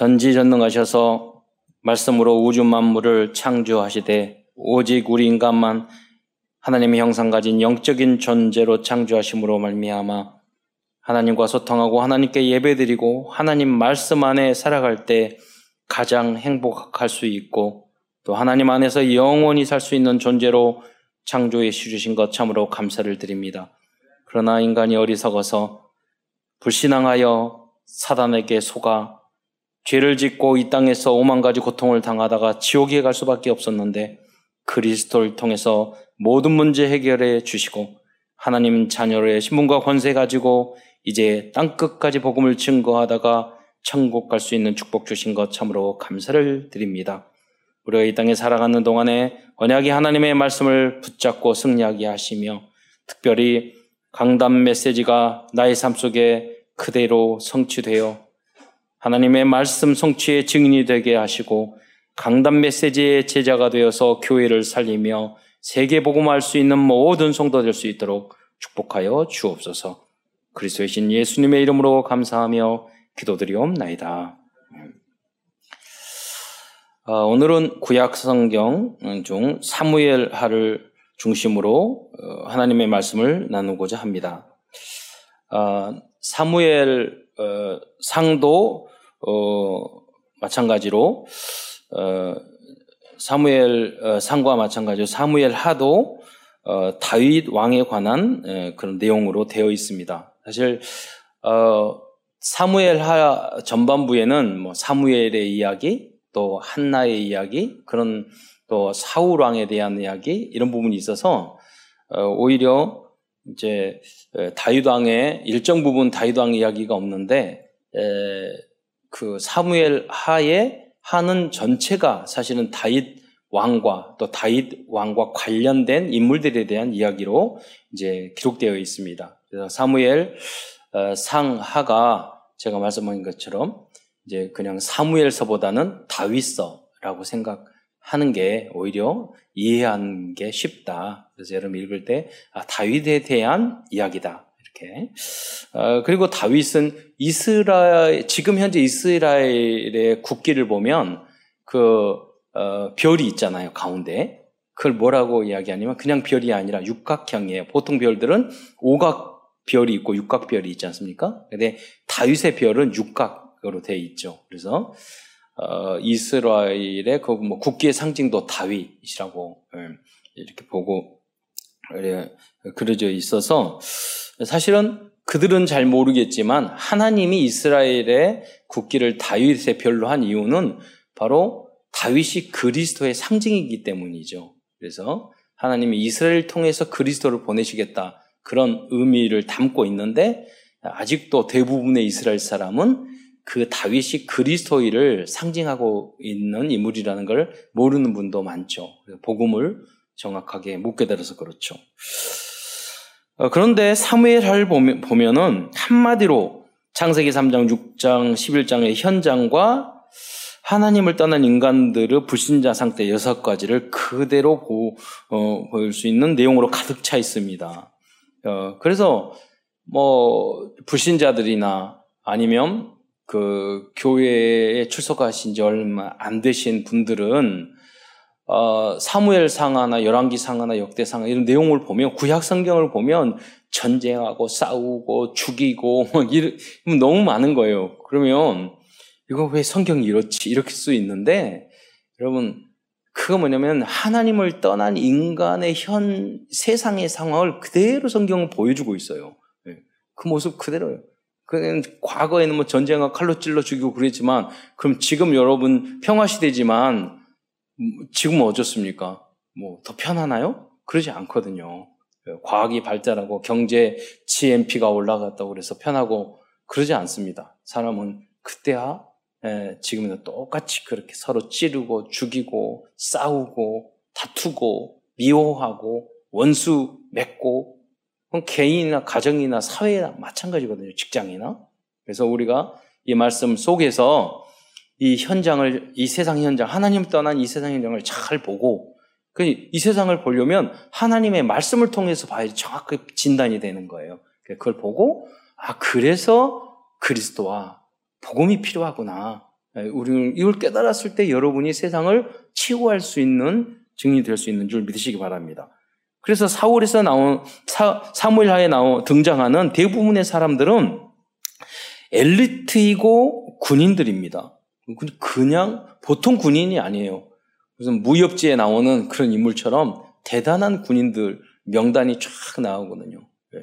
전지전능하셔서 말씀으로 우주 만물을 창조하시되 오직 우리 인간만 하나님의 형상 가진 영적인 존재로 창조하심으로 말미암아 하나님과 소통하고 하나님께 예배드리고 하나님 말씀 안에 살아갈 때 가장 행복할 수 있고 또 하나님 안에서 영원히 살 수 있는 존재로 창조해 주신 것 참으로 감사를 드립니다. 그러나 인간이 어리석어서 불신앙하여 사단에게 속아 죄를 짓고 이 땅에서 오만 가지 고통을 당하다가 지옥에 갈 수밖에 없었는데 그리스도를 통해서 모든 문제 해결해 주시고 하나님 자녀의 신분과 권세 가지고 이제 땅 끝까지 복음을 증거하다가 천국 갈 수 있는 축복 주신 것 참으로 감사를 드립니다. 우리가 이 땅에 살아가는 동안에 언약이 하나님의 말씀을 붙잡고 승리하게 하시며 특별히 강단 메시지가 나의 삶 속에 그대로 성취되어 하나님의 말씀 성취의 증인이 되게 하시고 강단 메시지의 제자가 되어서 교회를 살리며 세계 복음할 수 있는 모든 성도 될 수 있도록 축복하여 주옵소서. 그리스도의 신 예수님의 이름으로 감사하며 기도드리옵나이다. 어, 오늘은 구약 성경 중 사무엘하를 중심으로 어, 하나님의 말씀을 나누고자 합니다. 어, 사무엘 상도 마찬가지로 사무엘 상과 마찬가지로 사무엘 하도 다윗 왕에 관한 그런 내용으로 되어 있습니다. 사실 사무엘 하 전반부에는 뭐 사무엘의 이야기, 또 한나의 이야기, 그런 또 사울 왕에 대한 이야기 이런 부분이 있어서 어, 오히려 이제 다윗 왕의 일정 부분 다윗 왕 이야기가 없는데 그 사무엘 하에 하는 전체가 사실은 다윗 왕과 또 다윗 왕과 관련된 인물들에 대한 이야기로 이제 기록되어 있습니다. 그래서 사무엘 어, 상하가 제가 말씀드린 것처럼 이제 그냥 사무엘서보다는 다윗서라고 생각하는 게 오히려 이해하는 게 쉽다. 그래서 여러분 읽을 때 아, 다윗에 대한 이야기다. 이렇게. 어, 그리고 다윗은 이스라엘 지금 현재 이스라엘의 국기를 보면 그 어, 별이 있잖아요 가운데. 그걸 뭐라고 이야기하냐면 그냥 별이 아니라 육각형이에요. 보통 별들은 오각 별이 있고 육각 별이 있지 않습니까? 근데 다윗의 별은 육각으로 되어 있죠. 그래서 어, 이스라엘의 그 뭐 국기의 상징도 다윗이라고 음, 이렇게 보고 그려져 있어서 사실은 그들은 잘 모르겠지만 하나님이 이스라엘의 국기를 다윗의 별로 한 이유는 바로 다윗이 그리스도의 상징이기 때문이죠. 그래서 하나님이 이스라엘을 통해서 그리스도를 보내시겠다. 그런 의미를 담고 있는데 아직도 대부분의 이스라엘 사람은 그 다윗이 그리스도인을 상징하고 있는 인물이라는 걸 모르는 분도 많죠. 복음을 정확하게 못 깨달아서 그렇죠. 어, 그런데 사무엘을 보면은 한마디로 창세기 3장, 6장, 11장의 현장과 하나님을 떠난 인간들의 불신자 상태 여섯 가지를 그대로 보, 어, 보일 수 있는 내용으로 가득 차 있습니다. 어, 그래서 뭐 불신자들이나 아니면 그 교회에 출석하신 지 얼마 안 되신 분들은 어, 사무엘 상 하나 열왕기 상 하나 역대 상하 이런 내용을 보면 구약 성경을 보면 전쟁하고 싸우고 죽이고 이런 너무 많은 거예요. 그러면 이거 왜 성경이 이렇지 이렇게 수 있는데 여러분 그거 뭐냐면 하나님을 떠난 인간의 현 세상의 상황을 그대로 성경은 보여주고 있어요. 네. 그 모습 그대로요. 그 과거에는 뭐 전쟁과 칼로 찔러 죽이고 그랬지만 그럼 지금 여러분 평화 시대지만 지금 어떻습니까? 뭐 더 편하나요? 그러지 않거든요. 네. 과학이 발달하고 경제 GNP가 올라갔다고 그래서 편하고 그러지 않습니다. 사람은 그때야 예, 지금은 똑같이 그렇게 서로 찌르고 죽이고 싸우고 다투고 미워하고 원수 맺고 개인이나 가정이나 사회나 마찬가지거든요. 직장이나. 그래서 우리가 이 말씀 속에서 이 현장을 이 세상 현장 하나님 떠난 이 세상 현장을 잘 보고 그이 세상을 보려면 하나님의 말씀을 통해서 봐야지 정확하게 진단이 되는 거예요. 그걸 보고 아 그래서 그리스도와 복음이 필요하구나. 예, 우리는 이걸 깨달았을 때 여러분이 세상을 치유할 수 있는 증인이 될 수 있는 줄 믿으시기 바랍니다. 그래서 사월에서 나온 사, 사무엘하에 나온 등장하는 대부분의 사람들은 엘리트이고 군인들입니다. 그냥 보통 군인이 아니에요. 무슨 무협지에 나오는 그런 인물처럼 대단한 군인들 명단이 쫙 나오거든요. 네.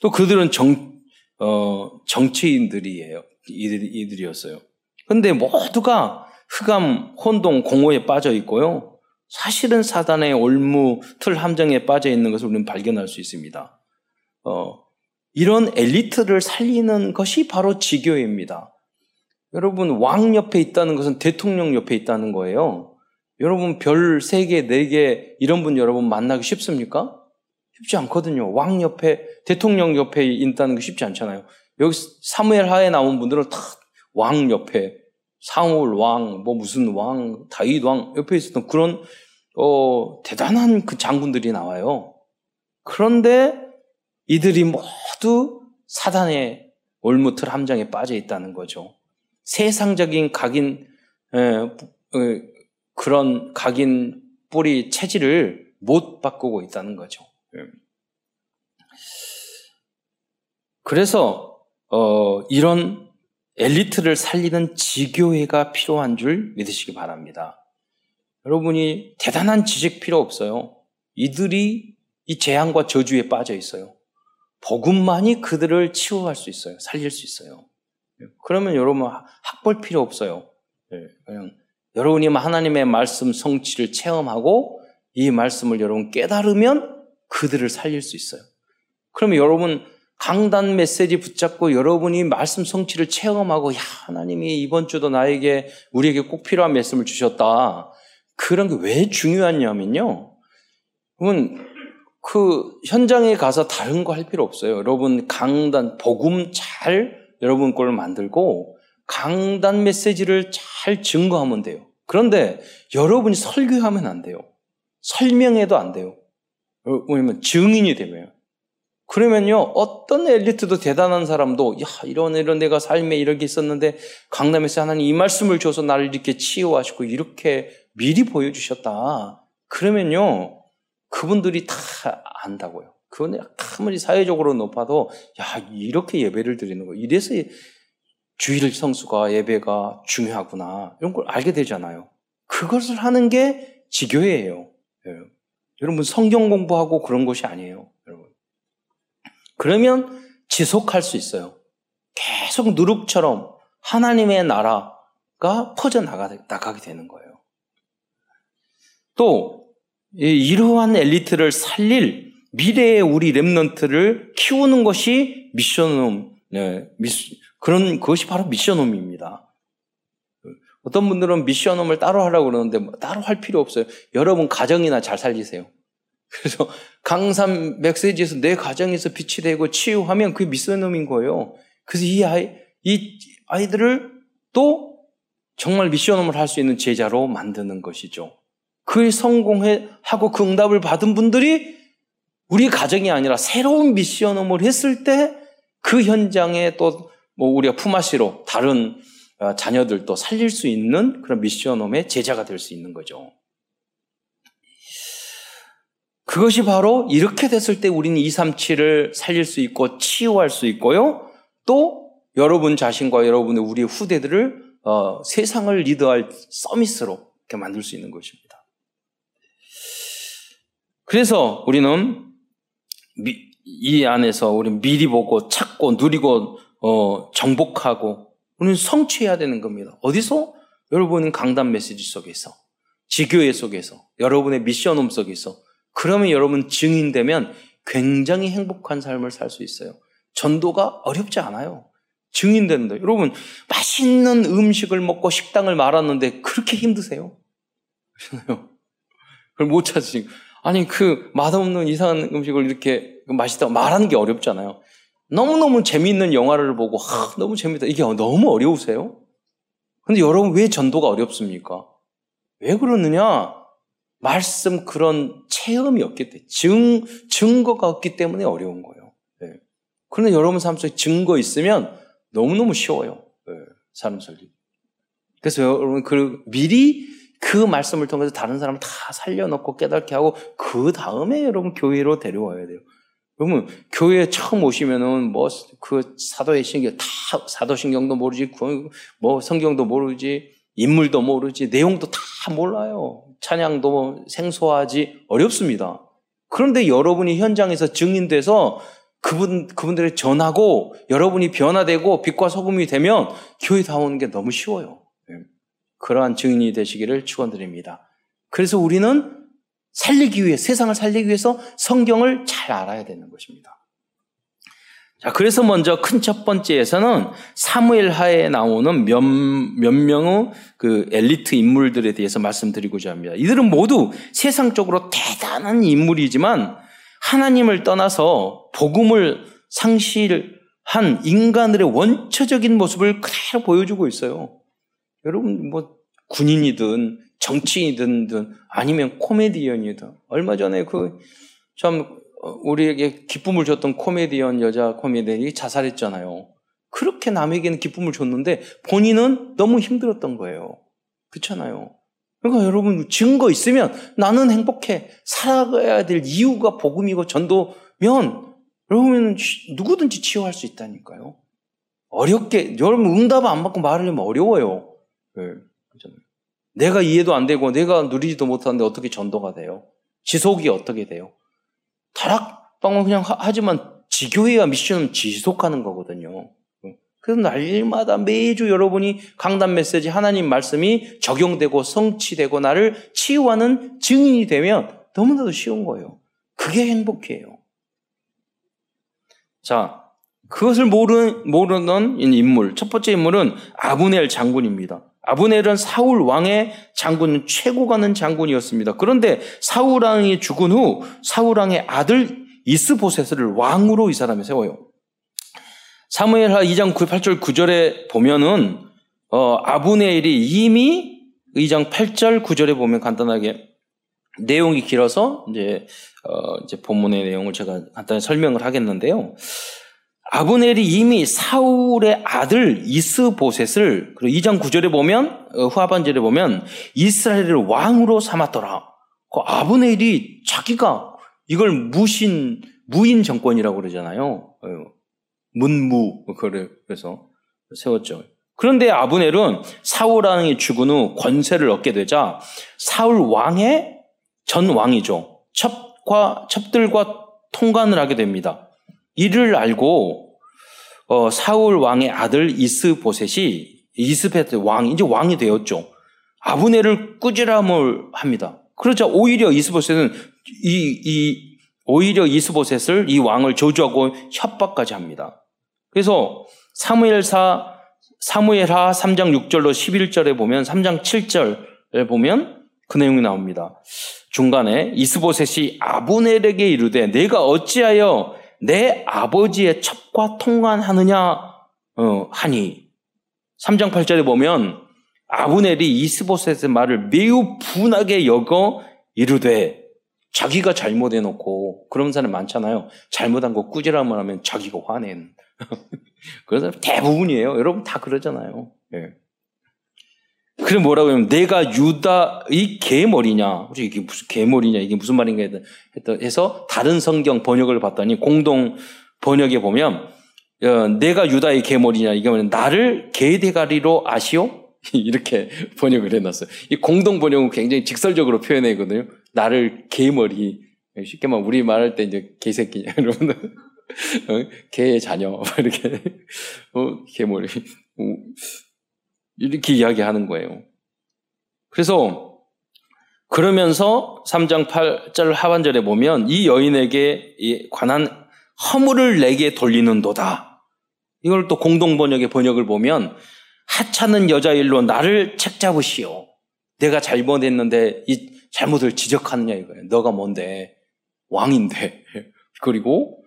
또 그들은 정, 어, 정치인들이에요. 이들, 이들이었어요. 근데 모두가 흑암, 혼동, 공허에 빠져 있고요. 사실은 사단의 올무, 틀 함정에 빠져 있는 것을 우리는 발견할 수 있습니다. 어, 이런 엘리트를 살리는 것이 바로 지교입니다. 여러분, 왕 옆에 있다는 것은 대통령 옆에 있다는 거예요. 여러분, 별 3개, 4개, 이런 분 여러분 만나기 쉽습니까? 쉽지 않거든요. 왕 옆에, 대통령 옆에 있다는 게 쉽지 않잖아요. 여기 사무엘 하에 나온 분들은 다 왕 옆에, 사울 왕, 뭐 무슨 왕, 다윗 왕 옆에 있었던 그런, 어, 대단한 그 장군들이 나와요. 그런데 이들이 모두 사단의 올무틀 함정에 빠져 있다는 거죠. 세상적인 각인, 에, 에, 그런 각인 뿌리 체질을 못 바꾸고 있다는 거죠. 예. 그래서 어, 이런 엘리트를 살리는 지교회가 필요한 줄 믿으시기 바랍니다. 여러분이 대단한 지식 필요 없어요. 이들이 이 재앙과 저주에 빠져 있어요. 복음만이 그들을 치유할 수 있어요. 살릴 수 있어요. 예. 그러면 여러분 학볼 필요 없어요. 예. 그냥 여러분이 하나님의 말씀 성취를 체험하고 이 말씀을 여러분 깨달으면 그들을 살릴 수 있어요. 그러면 여러분 강단 메시지 붙잡고 여러분이 말씀 성취를 체험하고 야 하나님이 이번 주도 나에게 우리에게 꼭 필요한 말씀을 주셨다. 그런 게 왜 중요하냐면요. 그러면 그 현장에 가서 다른 거 할 필요 없어요. 여러분 강단 복음 잘 여러분 걸 만들고 강단 메시지를 잘 증거하면 돼요. 그런데 여러분이 설교하면 안 돼요. 설명해도 안 돼요. 왜냐면 증인이 되면. 그러면요, 어떤 엘리트도 대단한 사람도, 야, 이런, 이런 내가 삶에 이렇게 있었는데, 강남에서 하나님 이 말씀을 줘서 나를 이렇게 치유하시고, 이렇게 미리 보여주셨다. 그러면요, 그분들이 다 안다고요. 그건 아무리 사회적으로 높아도, 야, 이렇게 예배를 드리는 거. 이래서 주일 성수가 예배가 중요하구나. 이런 걸 알게 되잖아요. 그것을 하는 게 지교회예요. 예. 여러분 성경 공부하고 그런 것이 아니에요. 여러분. 그러면 지속할 수 있어요. 계속 누룩처럼 하나님의 나라가 퍼져 나가게 되는 거예요. 또 이러한 엘리트를 살릴 미래의 우리 랩런트를 키우는 것이 미션홈, 네, 그런 그것이 바로 미션홈입니다. 어떤 분들은 미션홈을 따로 하라고 그러는데 뭐 따로 할 필요 없어요. 여러분 가정이나 잘 살리세요. 그래서 강산 메시지에서 내 가정에서 빛이 되고 치유하면 그게 미션홈인 거예요. 그래서 이 아이 이 아이들을 또 정말 미션홈을 할 수 있는 제자로 만드는 것이죠. 그 성공하고 그 응답을 받은 분들이 우리 가정이 아니라 새로운 미션홈을 했을 때 그 현장에 또 뭐 우리가 품앗이로 다른 어, 자녀들도 살릴 수 있는 그런 미션홈의 제자가 될 수 있는 거죠. 그것이 바로 이렇게 됐을 때 우리는 237을 살릴 수 있고 치유할 수 있고요. 또 여러분 자신과 여러분의 우리 후대들을 어, 세상을 리드할 서밋으로 이렇게 만들 수 있는 것입니다. 그래서 우리는 미, 이 안에서 우리 미리 보고 찾고 누리고 어, 정복하고 우리는 성취해야 되는 겁니다. 어디서? 여러분은 강단 메시지 속에서, 지교회 속에서, 여러분의 미션홈 속에서. 그러면 여러분 증인되면 굉장히 행복한 삶을 살 수 있어요. 전도가 어렵지 않아요. 증인된다. 여러분, 맛있는 음식을 먹고 식당을 말았는데 그렇게 힘드세요? 그걸 못 찾으시고. 아니, 그 맛없는 이상한 음식을 이렇게 맛있다고 말하는 게 어렵잖아요. 너무너무 재미있는 영화를 보고 하, 너무 재밌다. 이게 너무 어려우세요? 근데 여러분 왜 전도가 어렵습니까? 왜 그러느냐? 말씀 그런 체험이 없기 때문에 증, 증거가 없기 때문에 어려운 거예요. 네. 그런데 여러분 삶 속에 증거 있으면 너무너무 쉬워요. 네. 사람 살기. 그래서 여러분 그 미리 그 말씀을 통해서 다른 사람을 다 살려놓고 깨닫게 하고 그 다음에 여러분 교회로 데려와야 돼요. 그러면 교회에 처음 오시면은 뭐 그 사도의 신경 다 사도신경도 모르지 뭐 성경도 모르지 인물도 모르지 내용도 다 몰라요. 찬양도 생소하지 어렵습니다. 그런데 여러분이 현장에서 증인돼서 그분 그분들을 전하고 여러분이 변화되고 빛과 소금이 되면 교회 다 오는 게 너무 쉬워요. 네. 그러한 증인이 되시기를 축원드립니다. 그래서 우리는 살리기 위해, 세상을 살리기 위해서 성경을 잘 알아야 되는 것입니다. 자, 그래서 먼저 큰 첫 번째에서는 사무엘 하에 나오는 몇, 몇 명의 그 엘리트 인물들에 대해서 말씀드리고자 합니다. 이들은 모두 세상적으로 대단한 인물이지만 하나님을 떠나서 복음을 상실한 인간들의 원초적인 모습을 그대로 보여주고 있어요. 여러분, 뭐, 군인이든 정치인이든 아니면 코미디언이든 얼마 전에 그 참 우리에게 기쁨을 줬던 코미디언 여자 코미디언이 자살했잖아요. 그렇게 남에게는 기쁨을 줬는데 본인은 너무 힘들었던 거예요. 그렇잖아요. 그러니까 여러분 증거 있으면 나는 행복해 살아가야 될 이유가 복음이고 전도면 여러분 누구든지 치유할 수 있다니까요. 어렵게 여러분 응답 안 받고 말을 하면 어려워요. 네. 내가 이해도 안 되고 내가 누리지도 못하는데 어떻게 전도가 돼요? 지속이 어떻게 돼요? 다락방은 그냥 하, 지만 지교회와 미션은 지속하는 거거든요. 그래서 날마다 매주 여러분이 강단 메시지 하나님 말씀이 적용되고 성취되고 나를 치유하는 증인이 되면 너무나도 쉬운 거예요. 그게 행복해요. 자, 그것을 모르는, 모르는 인물. 첫 번째 인물은 아브넬 장군입니다. 아브넬은 사울 왕의 장군, 최고 가는 장군이었습니다. 그런데 사울 왕이 죽은 후 사울 왕의 아들 이스보셋을 왕으로 이 사람이 세워요. 사무엘하 2장 8절 9절에 보면은 어, 아브넬이 이미 2장 8절 9절에 보면 간단하게 내용이 길어서 이제 어, 이제 본문의 내용을 제가 간단히 설명을 하겠는데요. 아브넬이 이미 사울의 아들 이스보셋을 그리고 2장 9절에 보면 어, 후하반절에 보면 이스라엘을 왕으로 삼았더라. 그 아브넬이 자기가 이걸 무신 무인 정권이라고 그러잖아요. 어, 문무 그래서 세웠죠. 그런데 아브넬은 사울 왕이 죽은 후 권세를 얻게 되자 사울 왕의 전 왕이죠. 첩과 첩들과 통관을 하게 됩니다. 이를 알고 어, 사울 왕의 아들 이스보셋이 이스베트 왕 이제 왕이 되었죠. 아브네를 꾸지람을 합니다. 그러자 오히려 이스보셋은 이, 이 오히려 이스보셋을 이 왕을 저주하고 협박까지 합니다. 그래서 사무엘사 사무엘하 3장 6절로 11절에 보면 3장 7절에 보면 그 내용이 나옵니다. 중간에 이스보셋이 아브넬에게 이르되 내가 어찌하여 내 아버지의 첩과 통관하느냐 어, 하니 3장 8절에 보면 아브넬이 이스보셋의 말을 매우 분하게 여겨 이르되 자기가 잘못해 놓고 그런 사람 많잖아요. 잘못한 거 꾸지람을 하면 자기가 화낸 그런 사람 대부분이에요. 여러분 다 그러잖아요. 예. 그래 뭐라고 하면 내가 유다의 개머리냐? 이게 무슨 개머리냐? 이게 무슨 말인가 해서 다른 성경 번역을 봤더니 공동 번역에 보면 어, 내가 유다의 개머리냐? 이게 뭐냐? 나를 개대가리로 아시오? 이렇게 번역을 해놨어요. 이 공동 번역은 굉장히 직설적으로 표현하거든요. 나를 개머리. 쉽게 말하면 우리 말할 때 이제 개새끼냐, 여러분. 어? 개의 자녀. 이렇게. 어, 개머리. 어, 이렇게 이야기하는 거예요. 그래서 그러면서 3장 8절 하반절에 보면 이 여인에게 관한 허물을 내게 돌리는도다. 이걸 또 공동 번역의 번역을 보면 하찮은 여자 일로 나를 책잡으시오. 내가 잘못했는데 이 잘못을 지적하느냐 이거예요. 너가 뭔데 왕인데 그리고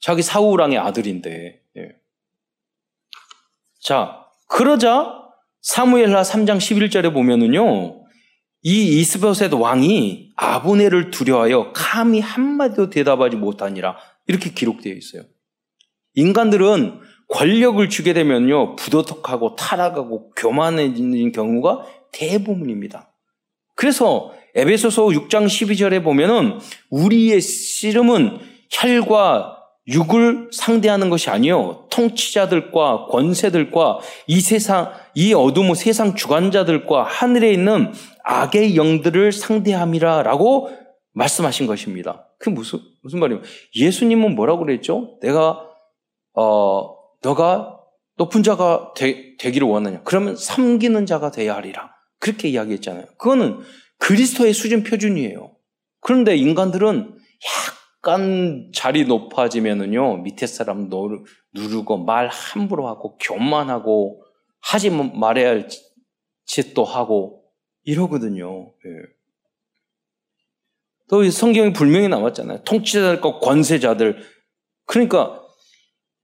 자기 사우랑의 아들인데. 예. 자 그러자 사무엘하 3장 11절에 보면은요, 이 이스보셋 왕이 아브네를 두려워하여 감히 한마디도 대답하지 못하니라. 이렇게 기록되어 있어요. 인간들은 권력을 주게 되면요, 부도덕하고 타락하고 교만해지는 경우가 대부분입니다. 그래서 에베소서 6장 12절에 보면은 우리의 씨름은 혈과 육을 상대하는 것이 아니요 통치자들과 권세들과 이 세상 이 어둠의 세상 주관자들과 하늘에 있는 악의 영들을 상대함이라라고 말씀하신 것입니다. 그 무슨 무슨 말이에요? 예수님은 뭐라고 그랬죠? 내가 어 너가 높은 자가 되, 되기를 원하냐? 그러면 섬기는 자가 되어야 하리라. 그렇게 이야기했잖아요. 그거는 그리스도의 수준 표준이에요. 그런데 인간들은 약 간 자리 높아지면은요, 밑에 사람 누르고 말 함부로 하고 교만하고 하지 말아야 할 짓도 하고 이러거든요. 예. 또 성경에 분명히 나왔잖아요. 통치자들과 권세자들. 그러니까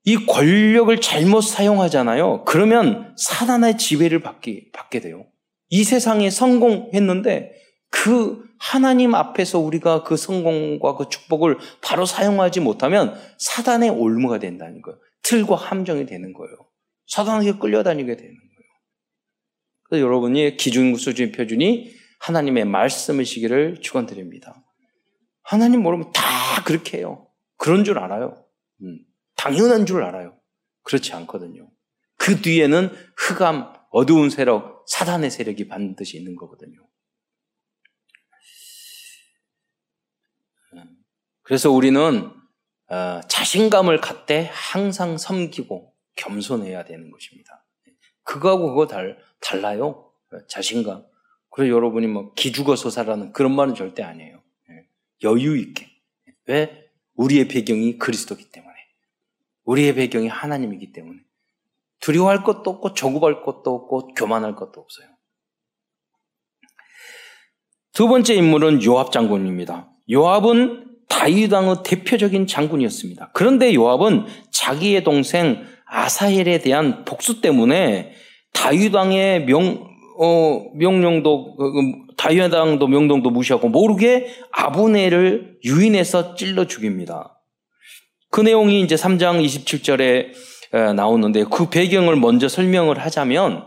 이 권력을 잘못 사용하잖아요. 그러면 사단의 지배를 받게, 받게 돼요. 이 세상에 성공했는데 그 하나님 앞에서 우리가 그 성공과 그 축복을 바로 사용하지 못하면 사단의 올무가 된다는 거예요. 틀과 함정이 되는 거예요. 사단에게 끌려다니게 되는 거예요. 그래서 여러분이 기준 수준 표준이 하나님의 말씀이시기를 축원드립니다. 하나님 모르면 다 그렇게 해요. 그런 줄 알아요. 음, 당연한 줄 알아요. 그렇지 않거든요. 그 뒤에는 흑암, 어두운 세력, 사단의 세력이 반드시 있는 거거든요. 그래서 우리는 어, 자신감을 갖되 항상 섬기고 겸손해야 되는 것입니다. 그거하고 그거 달, 달라요. 자신감. 그래서 여러분이 뭐 기죽어 서사라는 그런 말은 절대 아니에요. 예. 여유 있게. 왜? 우리의 배경이 그리스도기 때문에. 우리의 배경이 하나님이기 때문에. 두려워할 것도 없고 조급할 것도 없고 교만할 것도 없어요. 두 번째 인물은 요압 장군입니다. 요압은 다윗 왕의 대표적인 장군이었습니다. 그런데 요압은 자기의 동생 아사헬에 대한 복수 때문에 다윗 왕의 명 어, 명령도 그, 그, 다윗 왕도 명령도 무시하고 모르게 아브네를 유인해서 찔러 죽입니다. 그 내용이 이제 3장 27절에 나오는데 그 배경을 먼저 설명을 하자면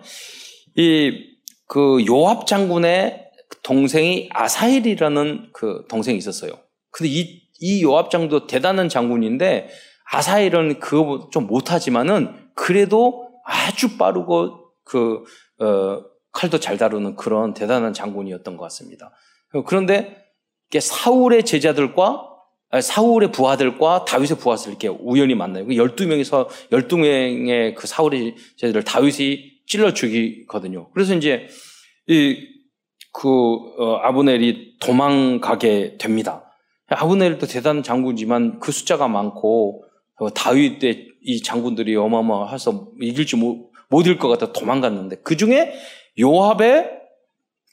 이 그 요압 장군의 동생이 아사헬이라는 그 동생이 있었어요. 근데 이, 이 요압 장도 대단한 장군인데 아사헬은 그거 좀 못하지만은 그래도 아주 빠르고 그, 어, 칼도 잘 다루는 그런 대단한 장군이었던 것 같습니다. 그런데 사울의 제자들과 사울의 부하들과 다윗의 부하들 이렇게 우연히 만나요. 12명이서 그 12명의 그 사울의 제자들을 다윗이 찔러 죽이거든요. 그래서 이제 이그 어, 아브넬이 도망가게 됩니다. 아브넬도 대단한 장군이지만 그 숫자가 많고 어, 다윗 때 이 장군들이 어마어마해서 이길지 못, 못일 것 같아 도망갔는데 그 중에 요압의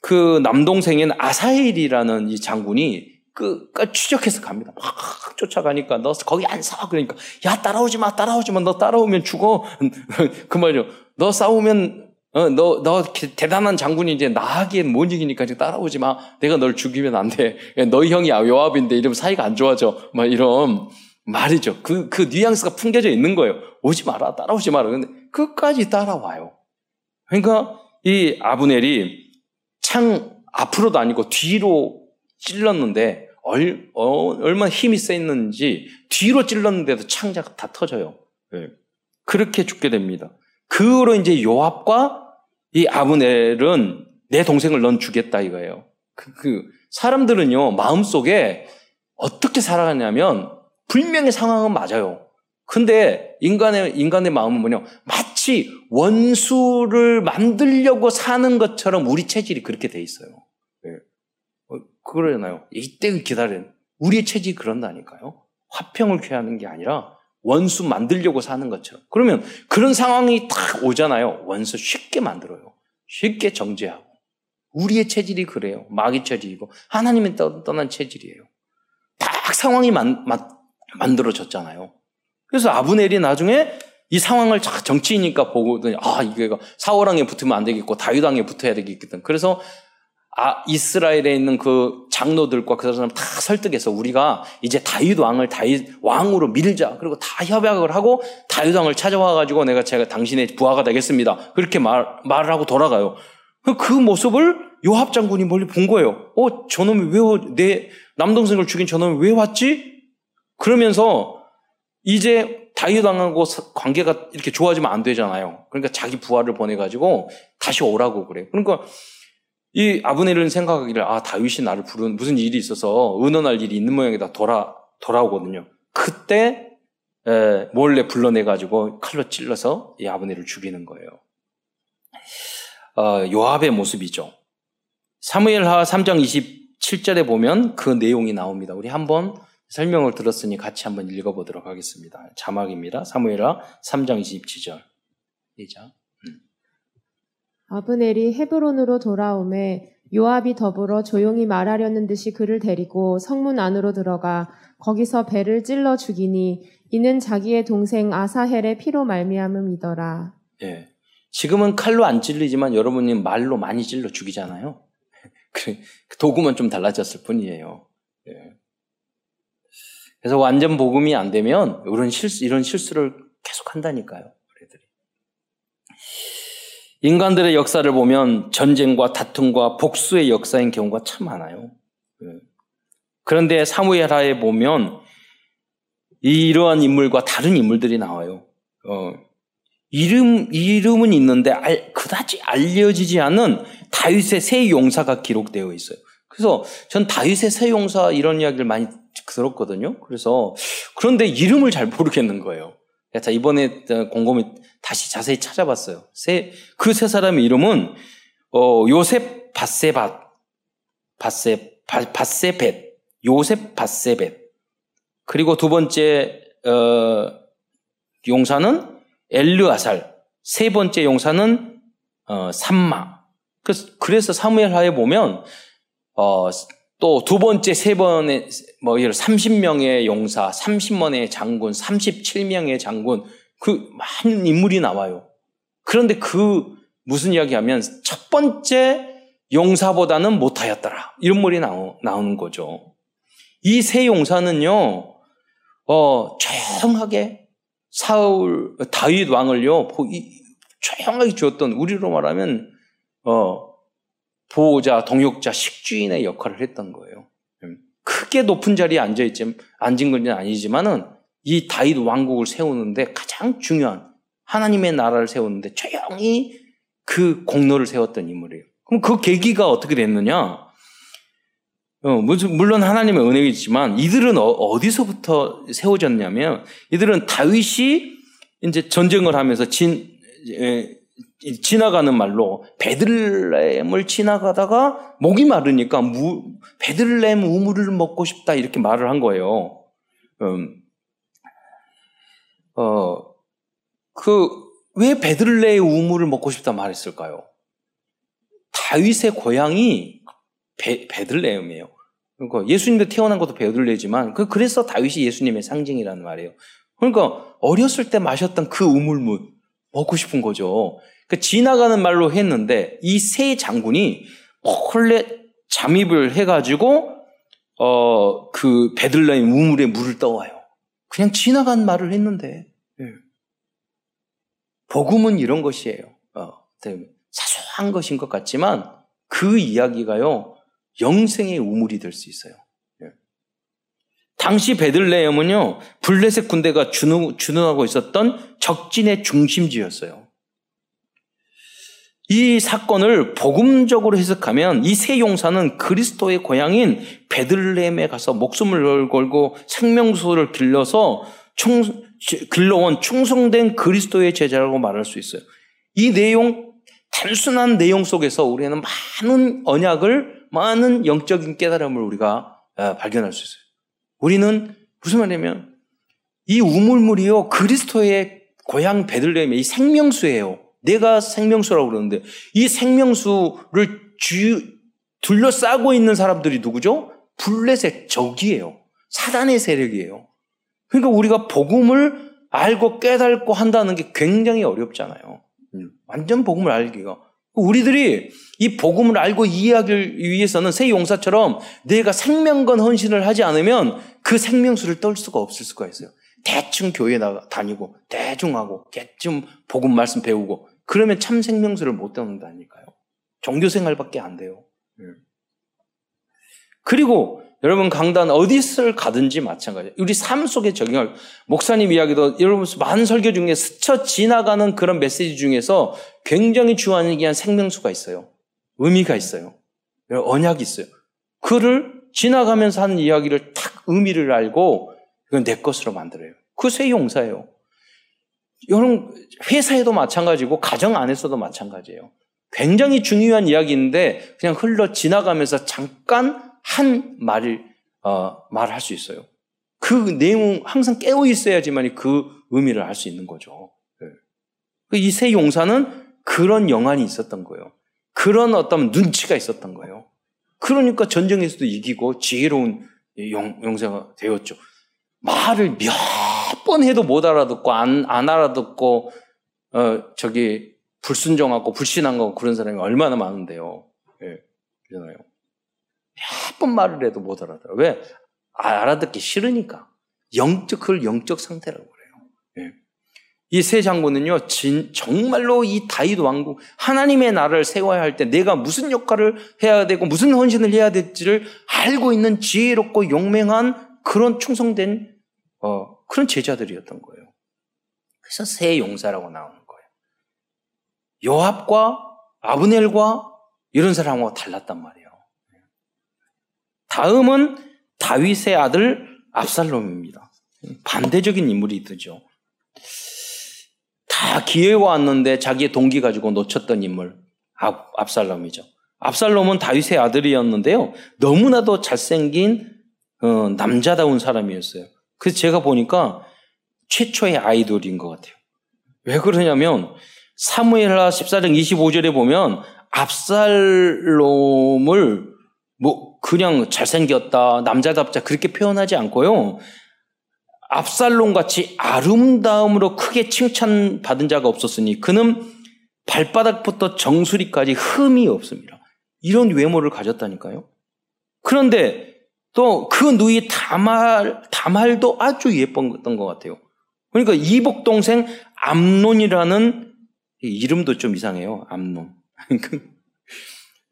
그 남동생인 아사헬이라는 이 장군이 그, 그 추적해서 갑니다. 확 쫓아가니까 너 거기 안 싸워 그러니까 야 따라오지 마 따라오지 마 너 따라오면 죽어 그 말이요. 너 싸우면 어, 너, 너 대단한 장군이 이제 나하기엔 못 이기니까 지금 따라오지 마. 내가 널 죽이면 안 돼. 너희 형이 요압인데 이러면 사이가 안 좋아져. 막 이런 말이죠. 그, 그 뉘앙스가 풍겨져 있는 거예요. 오지 마라. 따라오지 마라. 근데 끝까지 따라와요. 그러니까 이 아브넬이 창 앞으로도 아니고 뒤로 찔렀는데 얼, 어, 얼마나 힘이 셌는지 뒤로 찔렀는데도 창자가 다 터져요. 네. 그렇게 죽게 됩니다. 그 후로 이제 요압과 이 아브넬은 내 동생을 넌 주겠다 이거예요. 그, 그 사람들은요 마음 속에 어떻게 살아가냐면 분명히 상황은 맞아요. 근데 인간의 인간의 마음은 뭐냐? 마치 원수를 만들려고 사는 것처럼 우리 체질이 그렇게 돼 있어요. 네. 어, 그러잖아요. 이때 기다려. 우리의 체질이 그런다니까요. 화평을 취하는 게 아니라 원수 만들려고 사는 것처럼. 그러면 그런 상황이 딱 오잖아요. 원수 쉽게 만들어요. 쉽게 정죄하고. 우리의 체질이 그래요. 마귀 체질이고 하나님의 떠난 체질이에요. 딱 상황이 만, 만, 만들어졌잖아요. 그래서 아브넬이 나중에 이 상황을 정치이니까 보고더니 아 이게 사울왕에 붙으면 안 되겠고 다윗왕에 붙어야 되겠거든. 그래서 아, 이스라엘에 있는 그 장로들과 그 사람 다 설득해서 우리가 이제 다윗 왕을 다윗 왕으로 밀자. 그리고 다 협약을 하고 다윗 왕을 찾아와 가지고 내가 제가 당신의 부하가 되겠습니다. 그렇게 말 말을 하고 돌아가요. 그 모습을 요합 장군이 멀리 본 거예요. 어, 저놈이 왜 내 남동생을 죽인 저놈이 왜 왔지? 그러면서 이제 다윗 왕하고 관계가 이렇게 좋아지면 안 되잖아요. 그러니까 자기 부하를 보내 가지고 다시 오라고 그래요. 그러니까 이 아브넬은 생각하기를 아 다윗이 나를 부른 무슨 일이 있어서 의논할 일이 있는 모양이다 돌아 돌아오거든요. 그때 에, 몰래 불러내 가지고 칼로 찔러서 이 아브넬을 죽이는 거예요. 어, 요압의 모습이죠. 사무엘하 3장 27절에 보면 그 내용이 나옵니다. 우리 한번 설명을 들었으니 같이 한번 읽어보도록 하겠습니다. 자막입니다. 사무엘하 3장 27절. 시작. 아브넬이 헤브론으로 돌아오매 요압이 더불어 조용히 말하려는 듯이 그를 데리고 성문 안으로 들어가 거기서 배를 찔러 죽이니 이는 자기의 동생 아사헬의 피로 말미암음이더라. 예. 지금은 칼로 안 찔리지만 여러분이 말로 많이 찔러 죽이잖아요. 그 도구만 좀 달라졌을 뿐이에요. 예. 그래서 완전 복음이 안 되면 이런 실수, 이런 실수를 계속 한다니까요. 인간들의 역사를 보면 전쟁과 다툼과 복수의 역사인 경우가 참 많아요. 예. 그런데 사무엘하에 보면 이러한 인물과 다른 인물들이 나와요. 어, 이름 이름은 있는데 알, 그다지 알려지지 않은 다윗의 새 용사가 기록되어 있어요. 그래서 전 다윗의 새 용사 이런 이야기를 많이 들었거든요. 그래서 그런데 이름을 잘 모르겠는 거예요. 자 이번에 곰곰이 다시 자세히 찾아봤어요. 세, 그 세 사람의 이름은, 어, 요셉 바세밭, 바세, 바, 바세벳, 요셉 바세벳. 그리고 두 번째, 어, 용사는 엘르아살. 세 번째 용사는, 어, 삼마. 그래서, 그래서 사무엘 하에 보면, 어, 또 두 번째, 세 번의, 뭐, 예를 30명의 용사, 30명의 장군, 37명의 장군, 그 많은 인물이 나와요. 그런데 그 무슨 이야기 하면 첫 번째 용사보다는 못하였더라. 이런 말이 나오, 나오는 거죠. 이 세 용사는요, 어, 조용하게 사울, 다윗 왕을요, 조용하게 주었던, 우리로 말하면, 어, 보호자, 동역자, 식주인의 역할을 했던 거예요. 음, 크게 높은 자리에 앉아있지, 앉은 건 아니지만은, 이 다윗 왕국을 세우는데 가장 중요한 하나님의 나라를 세우는데 조용히 그 공로를 세웠던 인물이에요. 그럼 그 계기가 어떻게 됐느냐? 어, 물론 하나님의 은혜이지만 이들은 어, 디서부터 세워졌냐면 이들은 다윗이 이제 전쟁을 하면서 진, 에, 지나가는 말로 베들레헴을 지나가다가 목이 마르니까 무, 베들레헴 우물을 먹고 싶다 이렇게 말을 한 거예요. 음, 어, 그, 왜 베들레의 우물을 먹고 싶다 말했을까요? 다윗의 고향이 베, 베들레헴이에요. 그러니까 예수님도 태어난 것도 베들레지만 그 그래서 다윗이 예수님의 상징이라는 말이에요. 그러니까 어렸을 때 마셨던 그 우물물 먹고 싶은 거죠. 그 지나가는 말로 했는데 이 세 장군이 몰래 잠입을 해가지고 어 그 베들레헴 우물에 물을 떠와요. 그냥 지나간 말을 했는데 예. 복음은 이런 것이에요. 어, 사소한 것인 것 같지만 그 이야기가요 영생의 우물이 될 수 있어요. 예. 당시 베들레헴은요 블레셋 군대가 주능, 주능하고 있었던 적진의 중심지였어요. 이 사건을 복음적으로 해석하면 이 세 용사는 그리스도의 고향인 베들레헴에 가서 목숨을 걸고 생명수를 길러서 총, 길러온 충성된 그리스도의 제자라고 말할 수 있어요. 이 내용, 단순한 내용 속에서 우리는 많은 언약을, 많은 영적인 깨달음을 우리가 어, 발견할 수 있어요. 우리는 무슨 말이냐면 이 우물물이요 그리스도의 고향 베들레헴의 이 생명수예요. 내가 생명수라고 그러는데 이 생명수를 주, 둘러싸고 있는 사람들이 누구죠? 블레셋 적이에요. 사단의 세력이에요. 그러니까 우리가 복음을 알고 깨닫고 한다는 게 굉장히 어렵잖아요. 음, 완전 복음을 알기가 우리들이 이 복음을 알고 이해하기 위해서는 새 용사처럼 내가 생명건 헌신을 하지 않으면 그 생명수를 떨 수가 없을 수가 있어요. 대충 교회 나 다니고 대충 하고 대충 복음 말씀 배우고 그러면 참 생명수를 못 떠는다니까요. 종교 생활밖에 안 돼요. 예. 그리고 여러분 강단 어디를 가든지 마찬가지예요. 우리 삶 속에 적용할 목사님 이야기도 여러분 많은 설교 중에 스쳐 지나가는 그런 메시지 중에서 굉장히 중요한 생명수가 있어요. 의미가 있어요. 언약이 있어요. 그를 지나가면서 하는 이야기를 탁 의미를 알고 그건 내 것으로 만들어요. 그새 용사예요. 여러분 회사에도 마찬가지고 가정 안에서도 마찬가지예요. 굉장히 중요한 이야기인데 그냥 흘러 지나가면서 잠깐 한 말을 어, 말할 수 있어요. 그 내용 항상 깨어 있어야지만 그 의미를 알 수 있는 거죠. 네. 그 이세 용사는 그런 영안이 있었던 거예요. 그런 어떤 눈치가 있었던 거예요. 그러니까 전쟁에서도 이기고 지혜로운 용, 용사가 되었죠. 말을 몇 번 해도 못 알아듣고 안, 안 알아듣고 어, 저기 불순종하고 불신한 거 그런 사람이 얼마나 많은데요. 예, 그잖아요. 몇 번 말을 해도 못 알아들어. 왜? 알아듣기 싫으니까. 영적, 그걸 영적 상태라고 그래요. 예. 이세 장군은요, 진, 정말로 이 다윗 왕국, 하나님의 나라를 세워야 할 때 내가 무슨 역할을 해야 되고 무슨 헌신을 해야 될지를 알고 있는 지혜롭고 용맹한 그런 충성된, 어, 그런 제자들이었던 거예요. 그래서 새 용사라고 나오는 거예요. 요압과 아브넬과 이런 사람하고 달랐단 말이에요. 다음은 다윗의 아들 압살롬입니다. 반대적인 인물이 되죠. 다 기회가 왔는데 자기의 동기 가지고 놓쳤던 인물 압, 압살롬이죠. 압살롬은 다윗의 아들이었는데요. 너무나도 잘생긴 어, 남자다운 사람이었어요. 그래서 제가 보니까 최초의 아이돌인 것 같아요. 왜 그러냐면 사무엘하 14장 25절에 보면 압살롬을 뭐 그냥 잘생겼다, 남자답자 그렇게 표현하지 않고요. 압살롬 같이 아름다움으로 크게 칭찬받은 자가 없었으니 그는 발바닥부터 정수리까지 흠이 없습니다. 이런 외모를 가졌다니까요. 그런데 또 그 누이 다말, 다말도 아주 예뻤던 것 같아요. 그러니까 이복 동생 암론이라는 이름도 좀 이상해요. 암론.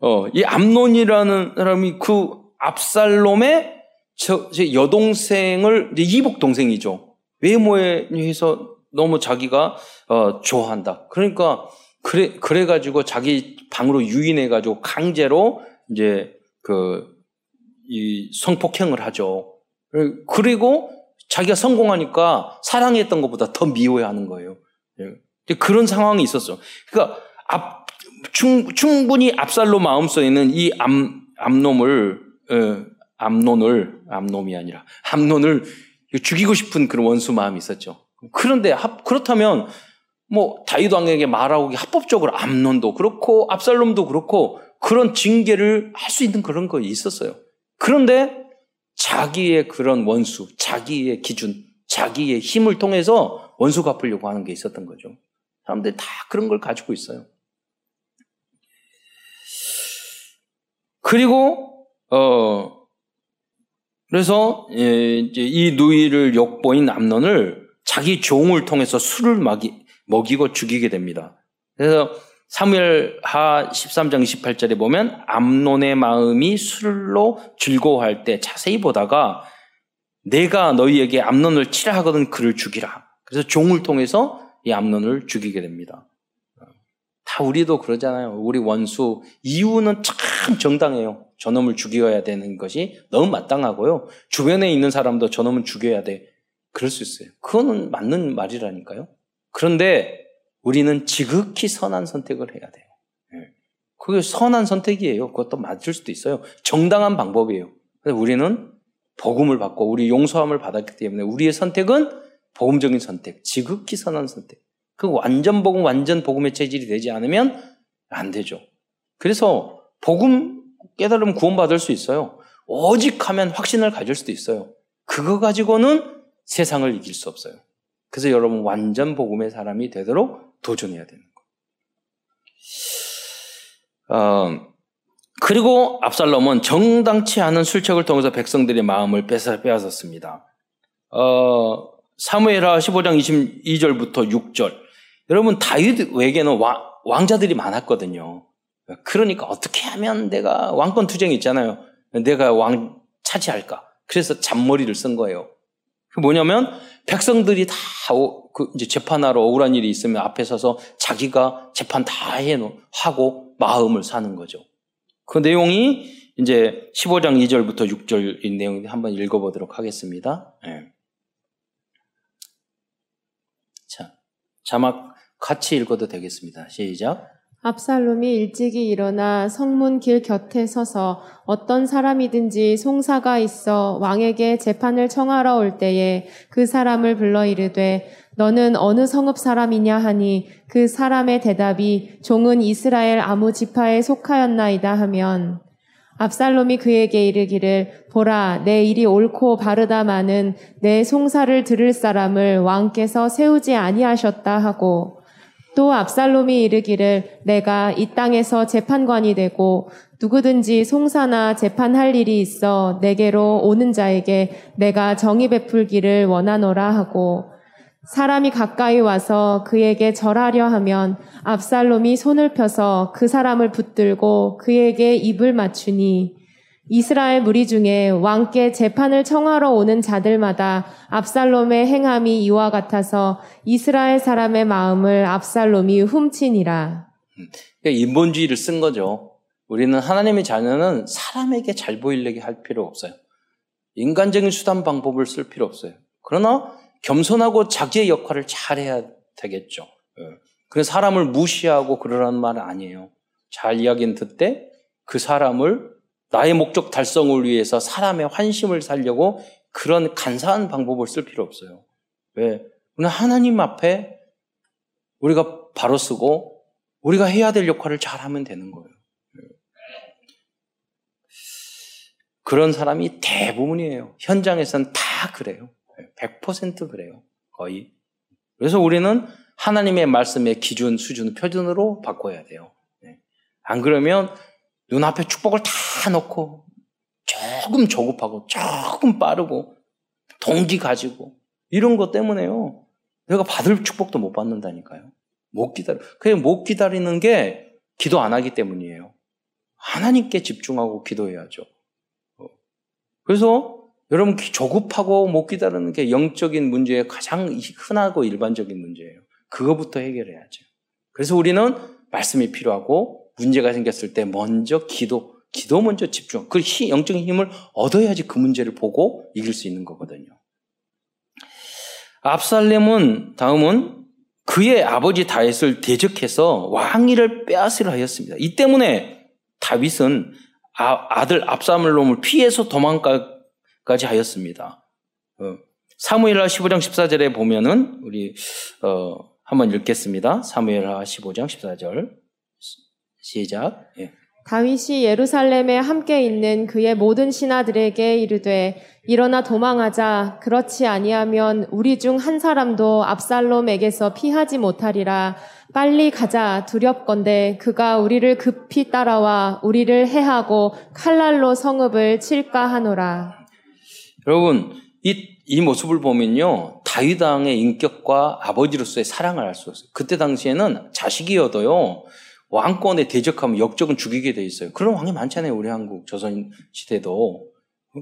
어, 이 암론이라는 사람이 그 압살롬의 저, 여동생을 이복 동생이죠. 외모에 해서 너무 자기가 어, 좋아한다. 그러니까 그래 그래 가지고 자기 방으로 유인해 가지고 강제로 이제 그 이 성폭행을 하죠. 그리고 자기가 성공하니까 사랑했던 것보다 더 미워해하는 거예요. 예. 그런 상황이 있었어. 그러니까 앞 충, 충분히 압살로 마음속에는 이 암, 암놈을, 어, 암론을, 암놈이 아니라, 암론을 죽이고 싶은 그런 원수 마음이 있었죠. 그런데 합, 그렇다면, 뭐, 다윗 왕에게 말하고 합법적으로 암론도 그렇고, 압살롬도 그렇고, 그런 징계를 할 수 있는 그런 거 있었어요. 그런데 자기의 그런 원수, 자기의 기준, 자기의 힘을 통해서 원수 갚으려고 하는 게 있었던 거죠. 사람들이 다 그런 걸 가지고 있어요. 그리고 어 그래서 예, 이 누이를 욕보인 암론을 자기 종을 통해서 술을 먹이, 먹이고 죽이게 됩니다. 그래서 사무엘하 13장 28절에 보면 암론의 마음이 술로 즐거워할 때 자세히 보다가 내가 너희에게 암론을 치라 하거든 그를 죽이라. 그래서 종을 통해서 이 암론을 죽이게 됩니다. 다 우리도 그러잖아요. 우리 원수 이유는 참 정당해요. 저놈을 죽여야 되는 것이 너무 마땅하고요. 주변에 있는 사람도 저놈은 죽여야 돼. 그럴 수 있어요. 그거는 맞는 말이라니까요. 그런데 우리는 지극히 선한 선택을 해야 돼요. 예. 그게 선한 선택이에요. 그것도 맞을 수도 있어요. 정당한 방법이에요. 그래서 우리는 복음을 받고 우리 용서함을 받았기 때문에 우리의 선택은 복음적인 선택, 지극히 선한 선택. 그 완전 복음, 완전 복음의 체질이 되지 않으면 안 되죠. 그래서 복음 깨달으면 구원받을 수 있어요. 오직 하면 확신을 가질 수도 있어요. 그거 가지고는 세상을 이길 수 없어요. 그래서 여러분 완전 복음의 사람이 되도록 도전해야 되는 거예요. 어, 그리고 압살롬은 정당치 않은 술책을 통해서 백성들의 마음을 빼앗았습니다. 어, 사무엘하 15장 22절부터 6절. 여러분 다윗에게는 왕자들이 많았거든요. 그러니까 어떻게 하면 내가 왕권 투쟁이 있잖아요. 내가 왕 차지할까? 그래서 잔머리를 쓴 거예요. 그 뭐냐면 백성들이 다 그 이제 재판하러 억울한 일이 있으면 앞에 서서 자기가 재판 다 해놓 하고 마음을 사는 거죠. 그 내용이 이제 15장 2절부터 6절인 내용 한번 읽어보도록 하겠습니다. 네. 자, 자막 같이 읽어도 되겠습니다. 시작. 압살롬이 일찍이 일어나 성문 길 곁에 서서 어떤 사람이든지 송사가 있어 왕에게 재판을 청하러 올 때에 그 사람을 불러 이르되 너는 어느 성읍 사람이냐 하니 그 사람의 대답이 종은 이스라엘 아무 지파에 속하였나이다 하면 압살롬이 그에게 이르기를 보라 내 일이 옳고 바르다마는 내 송사를 들을 사람을 왕께서 세우지 아니하셨다 하고 또 압살롬이 이르기를 내가 이 땅에서 재판관이 되고 누구든지 송사나 재판할 일이 있어 내게로 오는 자에게 내가 정의 베풀기를 원하노라 하고 사람이 가까이 와서 그에게 절하려 하면 압살롬이 손을 펴서 그 사람을 붙들고 그에게 입을 맞추니 이스라엘 무리 중에 왕께 재판을 청하러 오는 자들마다 압살롬의 행함이 이와 같아서 이스라엘 사람의 마음을 압살롬이 훔치니라. 그러니까 인본주의를 쓴 거죠. 우리는 하나님의 자녀는 사람에게 잘 보이려게 할 필요 없어요. 인간적인 수단 방법을 쓸 필요 없어요. 그러나 겸손하고 자기의 역할을 잘 해야 되겠죠. 예. 그래서 사람을 무시하고 그러라는 말은 아니에요. 잘 이야기는 듣되 그 사람을 나의 목적 달성을 위해서 사람의 환심을 살려고 그런 간사한 방법을 쓸 필요 없어요. 왜? 우리는 하나님 앞에 우리가 바로 쓰고 우리가 해야 될 역할을 잘 하면 되는 거예요. 그런 사람이 대부분이에요. 현장에서는 다 그래요. 100% 그래요. 거의. 그래서 우리는 하나님의 말씀의 기준, 수준, 표준으로 바꿔야 돼요. 네. 안 그러면 눈앞에 축복을 다 놓고 조금 조급하고 조금 빠르고 동기 가지고 이런 것 때문에요. 내가 받을 축복도 못 받는다니까요. 못 기다려. 그냥 못 기다리는 게 기도 안 하기 때문이에요. 하나님께 집중하고 기도해야죠. 어. 그래서 여러분 조급하고 못 기다리는 게 영적인 문제의 가장 흔하고 일반적인 문제예요. 그거부터 해결해야죠. 그래서 우리는 말씀이 필요하고 문제가 생겼을 때 먼저 기도, 기도 먼저 집중. 그 영적인 힘을 얻어야지 그 문제를 보고 이길 수 있는 거거든요. 압살렘은 다음은 그의 아버지 다윗을 대적해서 왕위를 빼앗으려 하였습니다. 이 때문에 다윗은 아, 들 압살롬을 피해서 도망가 까지 하였습니다. 어, 사무엘하 15장 14절에 보면은 우리 어, 한번 읽겠습니다. 사무엘하 15장 14절 시작. 예. 다윗이 예루살렘에 함께 있는 그의 모든 신하들에게 이르되 일어나 도망하자 그렇지 아니하면 우리 중 한 사람도 압살롬에게서 피하지 못하리라 빨리 가자 두렵건대 그가 우리를 급히 따라와 우리를 해하고 칼날로 성읍을 칠까 하노라 여러분, 이, 이 모습을 보면요. 다윗 왕의 인격과 아버지로서의 사랑을 알수 있어요. 그때 당시에는 자식이어도요. 왕권에 대적하면 역적은 죽이게 돼 있어요. 그런 왕이 많잖아요. 우리 한국 조선 시대도.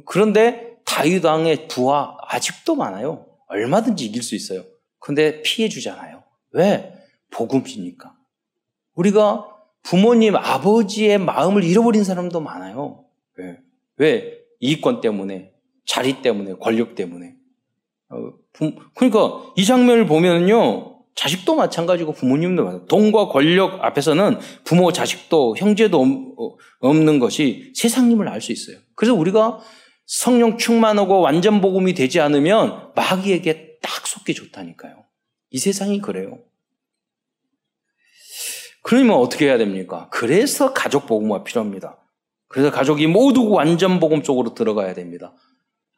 그런데 다윗 왕의 부하 아직도 많아요. 얼마든지 이길 수 있어요. 근데 피해 주잖아요. 왜? 복음이니까. 우리가 부모님, 아버지의 마음을 잃어버린 사람도 많아요. 왜? 왜? 이익권 때문에, 자리 때문에, 권력 때문에. 어, 그러니까 이 장면을 보면요. 자식도 마찬가지고 부모님도 마찬가지고 돈과 권력 앞에서는 부모, 자식도 형제도 어, 없는 것이 세상님을 알 수 있어요. 그래서 우리가 성령 충만하고 완전 복음이 되지 않으면 마귀에게 딱 속기 좋다니까요. 이 세상이 그래요. 그러면 어떻게 해야 됩니까? 그래서 가족 복음화 필요합니다. 그래서 가족이 모두 완전 복음 속으로 들어가야 됩니다.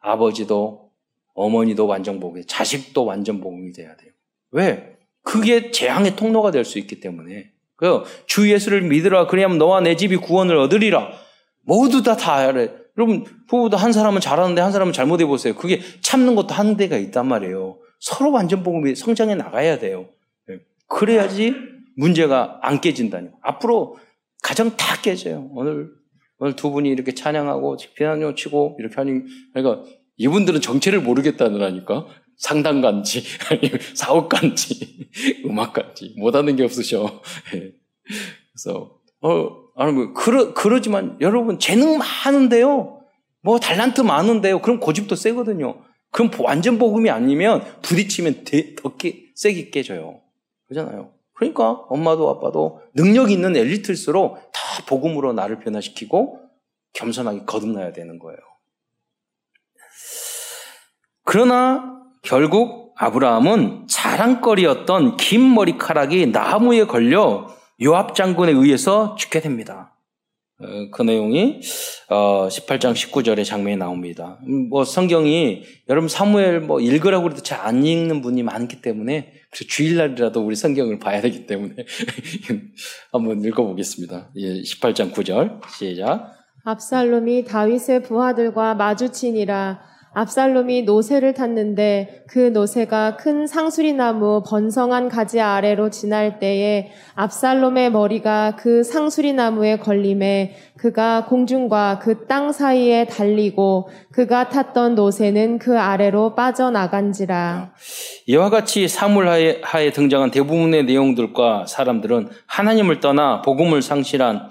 아버지도 어머니도 완전 복음이 자식도 완전 복음이 돼야 돼요. 왜? 그게 재앙의 통로가 될 수 있기 때문에 그주 예수를 믿으라. 그래야면 너와 내 집이 구원을 얻으리라. 모두 다다 하래. 여러분, 부부도 한 사람은 잘하는데 한 사람은 잘못해 보세요. 그게 참는 것도 한 대가 있단 말이에요. 서로 완전 복음이 성장해 나가야 돼요. 예. 그래야지 문제가 안 깨진다니. 앞으로 가정 다 깨져요. 오늘 오늘 두 분이 이렇게 찬양하고 피아노 치고 이렇게 하니 그러니까 이분들은 정체를 모르겠다느라니까 상담간지 아니면 사업간지 음악간지 못하는 게 없으셔. 예. 그래서 어 아니 뭐 그러 그러지만 여러분 재능 많은데요. 뭐 달란트 많은데요. 그럼 고집도 세거든요. 그럼 완전 복음이 아니면 부딪히면 더 깨, 세게 깨져요. 그러잖아요. 그러니까 엄마도 아빠도 능력 있는 엘리트일수록 다 복음으로 나를 변화시키고 겸손하게 거듭나야 되는 거예요. 그러나 결국 아브라함은 자랑거리였던 긴 머리카락이 나무에 걸려 요압 장군에 의해서 죽게 됩니다. 어, 그 내용이 18장 어, 19절의 장면에 나옵니다. 음, 뭐 성경이 여러분 사무엘 뭐 읽으라고 해도 잘 안 읽는 분이 많기 때문에 그래서 주일날이라도 우리 성경을 봐야 되기 때문에 한번 읽어보겠습니다. 18장 예, 9절 시작. 압살롬이 다윗의 부하들과 마주치니라 압살롬이 노새를 탔는데 그 노새가 큰 상수리나무 번성한 가지 아래로 지날 때에 압살롬의 머리가 그 상수리나무에 걸림에 그가 공중과 그 땅 사이에 달리고 그가 탔던 노새는 그 아래로 빠져나간지라. 이와 같이 사물 하에 하에 등장한 대부분의 내용들과 사람들은 하나님을 떠나 복음을 상실한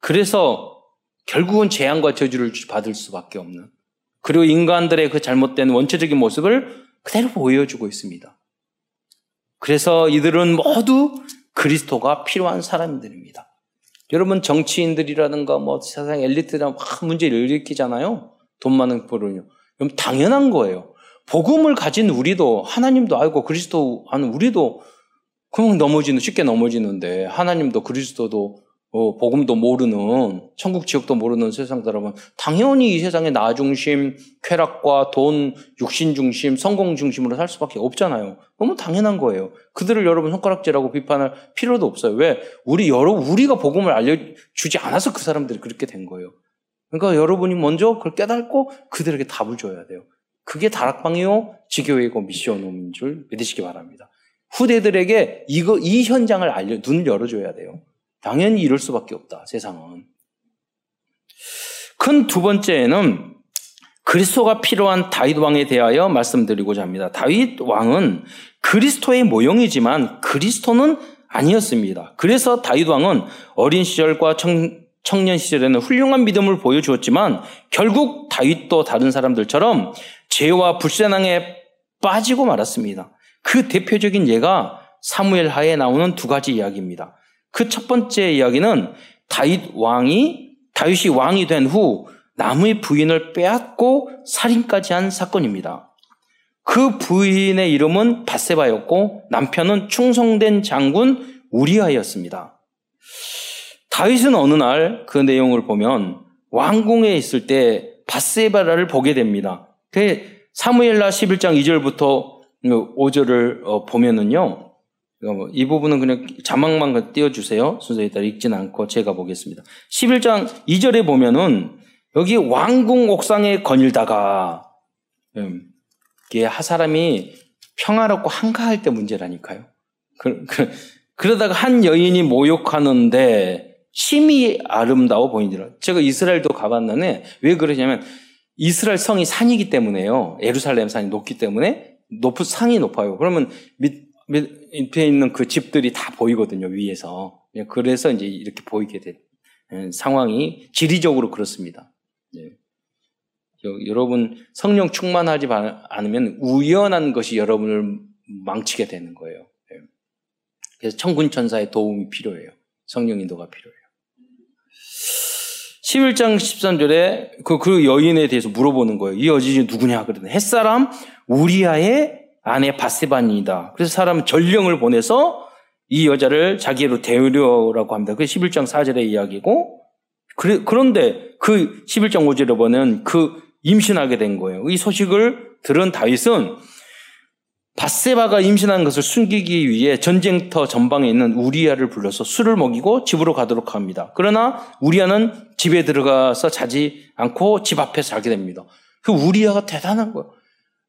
그래서 결국은 재앙과 저주를 받을 수밖에 없는 그리고 인간들의 그 잘못된 원초적인 모습을 그대로 보여주고 있습니다. 그래서 이들은 모두 그리스도가 필요한 사람들입니다. 여러분 정치인들이라든가 뭐 세상 엘리트랑 막 문제를 일으키잖아요. 돈 많은 포로요. 그럼 당연한 거예요. 복음을 가진 우리도 하나님도 알고 그리스도 아는 우리도 그냥 넘어지는 쉽게 넘어지는데 하나님도 그리스도도 어, 복음도 모르는 천국 지옥도 모르는 세상 사람은 당연히 이 세상에 나 중심, 쾌락과 돈, 육신 중심, 성공 중심으로 살 수밖에 없잖아요. 너무 당연한 거예요. 그들을 여러분 손가락질하고 비판할 필요도 없어요. 왜? 우리 여러 우리가 복음을 알려주지 않아서 그 사람들이 그렇게 된 거예요. 그러니까 여러분이 먼저 그걸 깨닫고 그들에게 답을 줘야 돼요. 그게 다락방이요, 지교회고 미션홈인 줄 믿으시기 바랍니다. 후대들에게 이거 이 현장을 알려 눈을 열어줘야 돼요. 당연히 이럴 수밖에 없다, 세상은. 큰 두 번째는 그리스도가 필요한 다윗 왕에 대하여 말씀드리고자 합니다. 다윗 왕은 그리스도의 모형이지만 그리스도는 아니었습니다. 그래서 다윗 왕은 어린 시절과 청, 청년 시절에는 훌륭한 믿음을 보여주었지만 결국 다윗도 다른 사람들처럼 죄와 불신앙에 빠지고 말았습니다. 그 대표적인 예가 사무엘 하에 나오는 두 가지 이야기입니다. 그 첫 번째 이야기는 다윗 왕이 다윗이 왕이 된 후 남의 부인을 빼앗고 살인까지 한 사건입니다. 그 부인의 이름은 바세바였고 남편은 충성된 장군 우리아였습니다. 다윗은 어느 날 그 내용을 보면 왕궁에 있을 때 바세바라를 보게 됩니다. 그 사무엘라 11장 2절부터 5절을 어, 보면은요. 뭐 이 부분은 그냥 자막만 띄워주세요. 순서에 따라 읽진 않고 제가 보겠습니다. 11장 2절에 보면은 여기 왕궁 옥상에 거닐다가 음, 이게 사람이 평화롭고 한가할 때 문제라니까요. 그, 그, 그러다가 한 여인이 모욕하는데 심히 아름다워 보이더라. 제가 이스라엘도 가봤는데 왜 그러냐면 이스라엘 성이 산이기 때문에요. 예루살렘 산이 높기 때문에 높은 상이 높아요. 그러면 밑 밑에 있는 그 집들이 다 보이거든요, 위에서. 예, 그래서 이제 이렇게 보이게 된 예, 상황이 지리적으로 그렇습니다. 예. 여러분, 성령 충만하지 않으면 우연한 것이 여러분을 망치게 되는 거예요. 그래서 천군천사의 도움이 필요해요. 성령 인도가 필요해요. 11장 13절에 그, 그 여인에 대해서 물어보는 거예요. 이 여인이 누구냐? 그러더니 햇사람 우리아의 아내 바세반이다. 그래서 사람은 전령을 보내서 이 여자를 자기로 데려라고 합니다. 그 11장 4절의 이야기고 그런데 그 11장 5절에 보면 그 임신하게 된 거예요. 이 소식을 들은 다윗은 바세바가 임신한 것을 숨기기 위해 전쟁터 전방에 있는 우리아를 불러서 술을 먹이고 집으로 가도록 합니다. 그러나 우리아는 집에 들어가서 자지 않고 집 앞에서 자게 됩니다. 그 우리아가 대단한 거예요.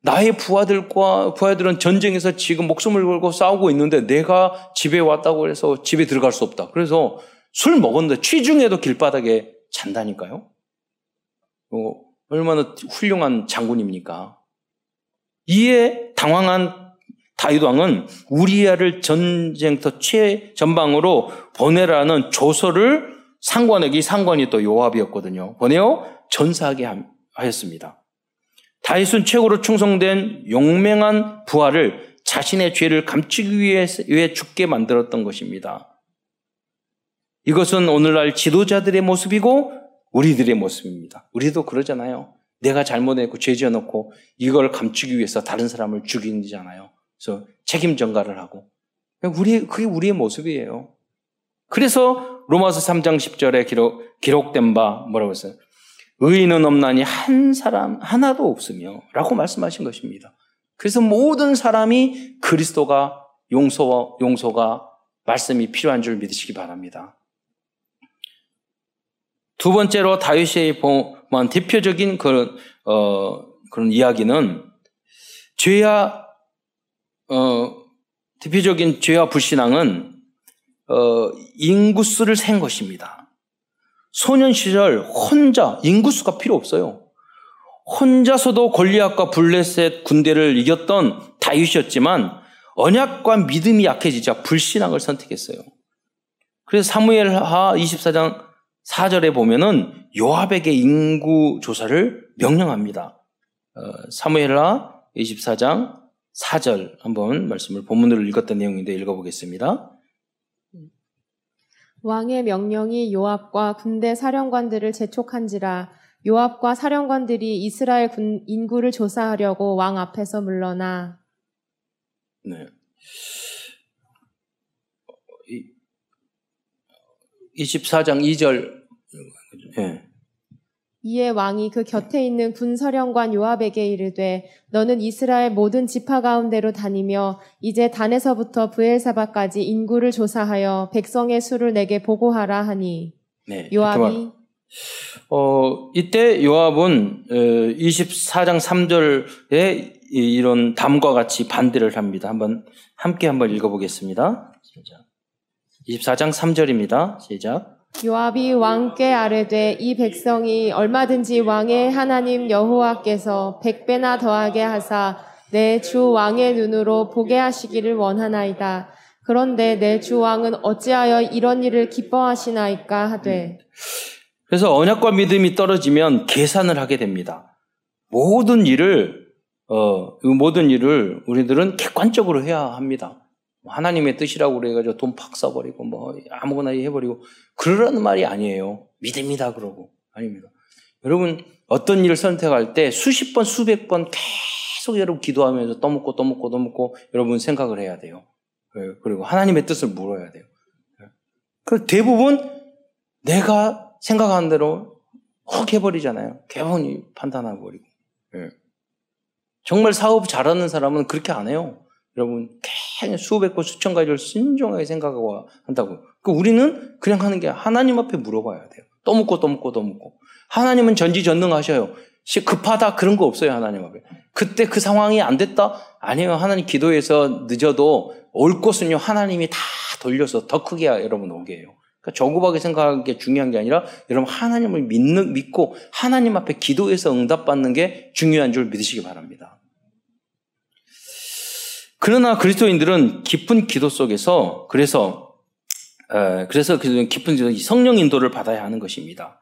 나의 부하들과 부하들은 전쟁에서 지금 목숨을 걸고 싸우고 있는데 내가 집에 왔다고 해서 집에 들어갈 수 없다. 그래서 술 먹었는데 취중에도 길바닥에 잔다니까요. 어, 얼마나 훌륭한 장군입니까? 이에 당황한 다윗 왕은 우리아를 전쟁터 최 전방으로 보내라는 조서를 상관에게 상관이 또 요압이었거든요. 보내어 전사하게 하였습니다. 다윗은 최고로 충성된 용맹한 부하를 자신의 죄를 감추기 위해 죽게 만들었던 것입니다. 이것은 오늘날 지도자들의 모습이고 우리들의 모습입니다. 우리도 그러잖아요. 내가 잘못했고 죄 지어놓고 이걸 감추기 위해서 다른 사람을 죽이잖아요. 그래서 책임 전가를 하고. 우리, 그게 우리의 모습이에요. 그래서 로마서 3장 10절에 기록, 기록된 바 뭐라고 했어요? 의인은 없나니 한 사람 하나도 없으며 라고 말씀하신 것입니다. 그래서 모든 사람이 그리스도가 용서, 용서가 말씀이 필요한 줄 믿으시기 바랍니다. 두 번째로 다윗이 보면 대표적인 그런 어, 그런 이야기는 죄와 어, 대표적인 죄와 불신앙은 어, 인구수를 센 것입니다. 소년 시절 혼자 인구수가 필요 없어요. 혼자서도 골리앗과 블레셋 군대를 이겼던 다윗이었지만 언약과 믿음이 약해지자 불신앙을 선택했어요. 그래서 사무엘하 24장 4절에 보면은 요압에게 인구 조사를 명령합니다. 어, 사무엘라 24장 4절 한번 말씀을 본문으로 읽었던 내용인데 읽어보겠습니다. 왕의 명령이 요압과 군대 사령관들을 재촉한지라 요압과 사령관들이 이스라엘 군 인구를 조사하려고 왕 앞에서 물러나 네. 24장 2절. 예. 이에 왕이 그 곁에 있는 군사령관 요압에게 이르되 너는 이스라엘 모든 지파 가운데로 다니며 이제 단에서부터 부엘사바까지 인구를 조사하여 백성의 수를 내게 보고하라 하니 네, 요압이 어, 이때 요압은 24장 3절에 이런 담과 같이 반대를 합니다. 한번 함께 한번 읽어보겠습니다. 24장 3절입니다. 시작. 요압이 왕께 아뢰되 이 백성이 얼마든지 왕의 하나님 여호와께서 백배나 더하게 하사 내 주 왕의 눈으로 보게 하시기를 원하나이다. 그런데 내 주 왕은 어찌하여 이런 일을 기뻐하시나이까 하되 그래서 언약과 믿음이 떨어지면 계산을 하게 됩니다. 모든 일을 어, 모든 일을 우리들은 객관적으로 해야 합니다. 뭐 하나님의 뜻이라고 그래가지고 돈 팍 써버리고 뭐 아무거나 해버리고 그러라는 말이 아니에요. 믿음이다 그러고 아닙니다. 여러분 어떤 일을 선택할 때 수십 번 수백 번 계속 여러분 기도하면서 떠먹고 떠먹고 떠먹고 여러분 생각을 해야 돼요. 예, 그리고 하나님의 뜻을 물어야 돼요. 예. 그 대부분 내가 생각하는 대로 헉 해버리잖아요. 개분히 판단하고 버리고. 예. 정말 사업 잘하는 사람은 그렇게 안 해요. 여러분, 괜히 수백 번, 수천 가지를 신중하게 생각하고 한다고. 그 우리는 그냥 하는 게 하나님 앞에 물어봐야 돼요. 또 묻고 또 묻고 또 묻고. 하나님은 전지전능하셔요. 급하다 그런 거 없어요 하나님 앞에. 그때 그 상황이 안 됐다 아니에요 하나님 기도해서 늦어도 올 것은요 하나님이 다 돌려서 더 크게 여러분 오게 해요. 그러니까 조급하게 생각하는 게 중요한 게 아니라 여러분 하나님을 믿는 믿고 하나님 앞에 기도해서 응답받는 게 중요한 줄 믿으시기 바랍니다. 그러나 그리스도인들은 깊은 기도 속에서 그래서 에, 그래서 그 깊은 성령 인도를 받아야 하는 것입니다.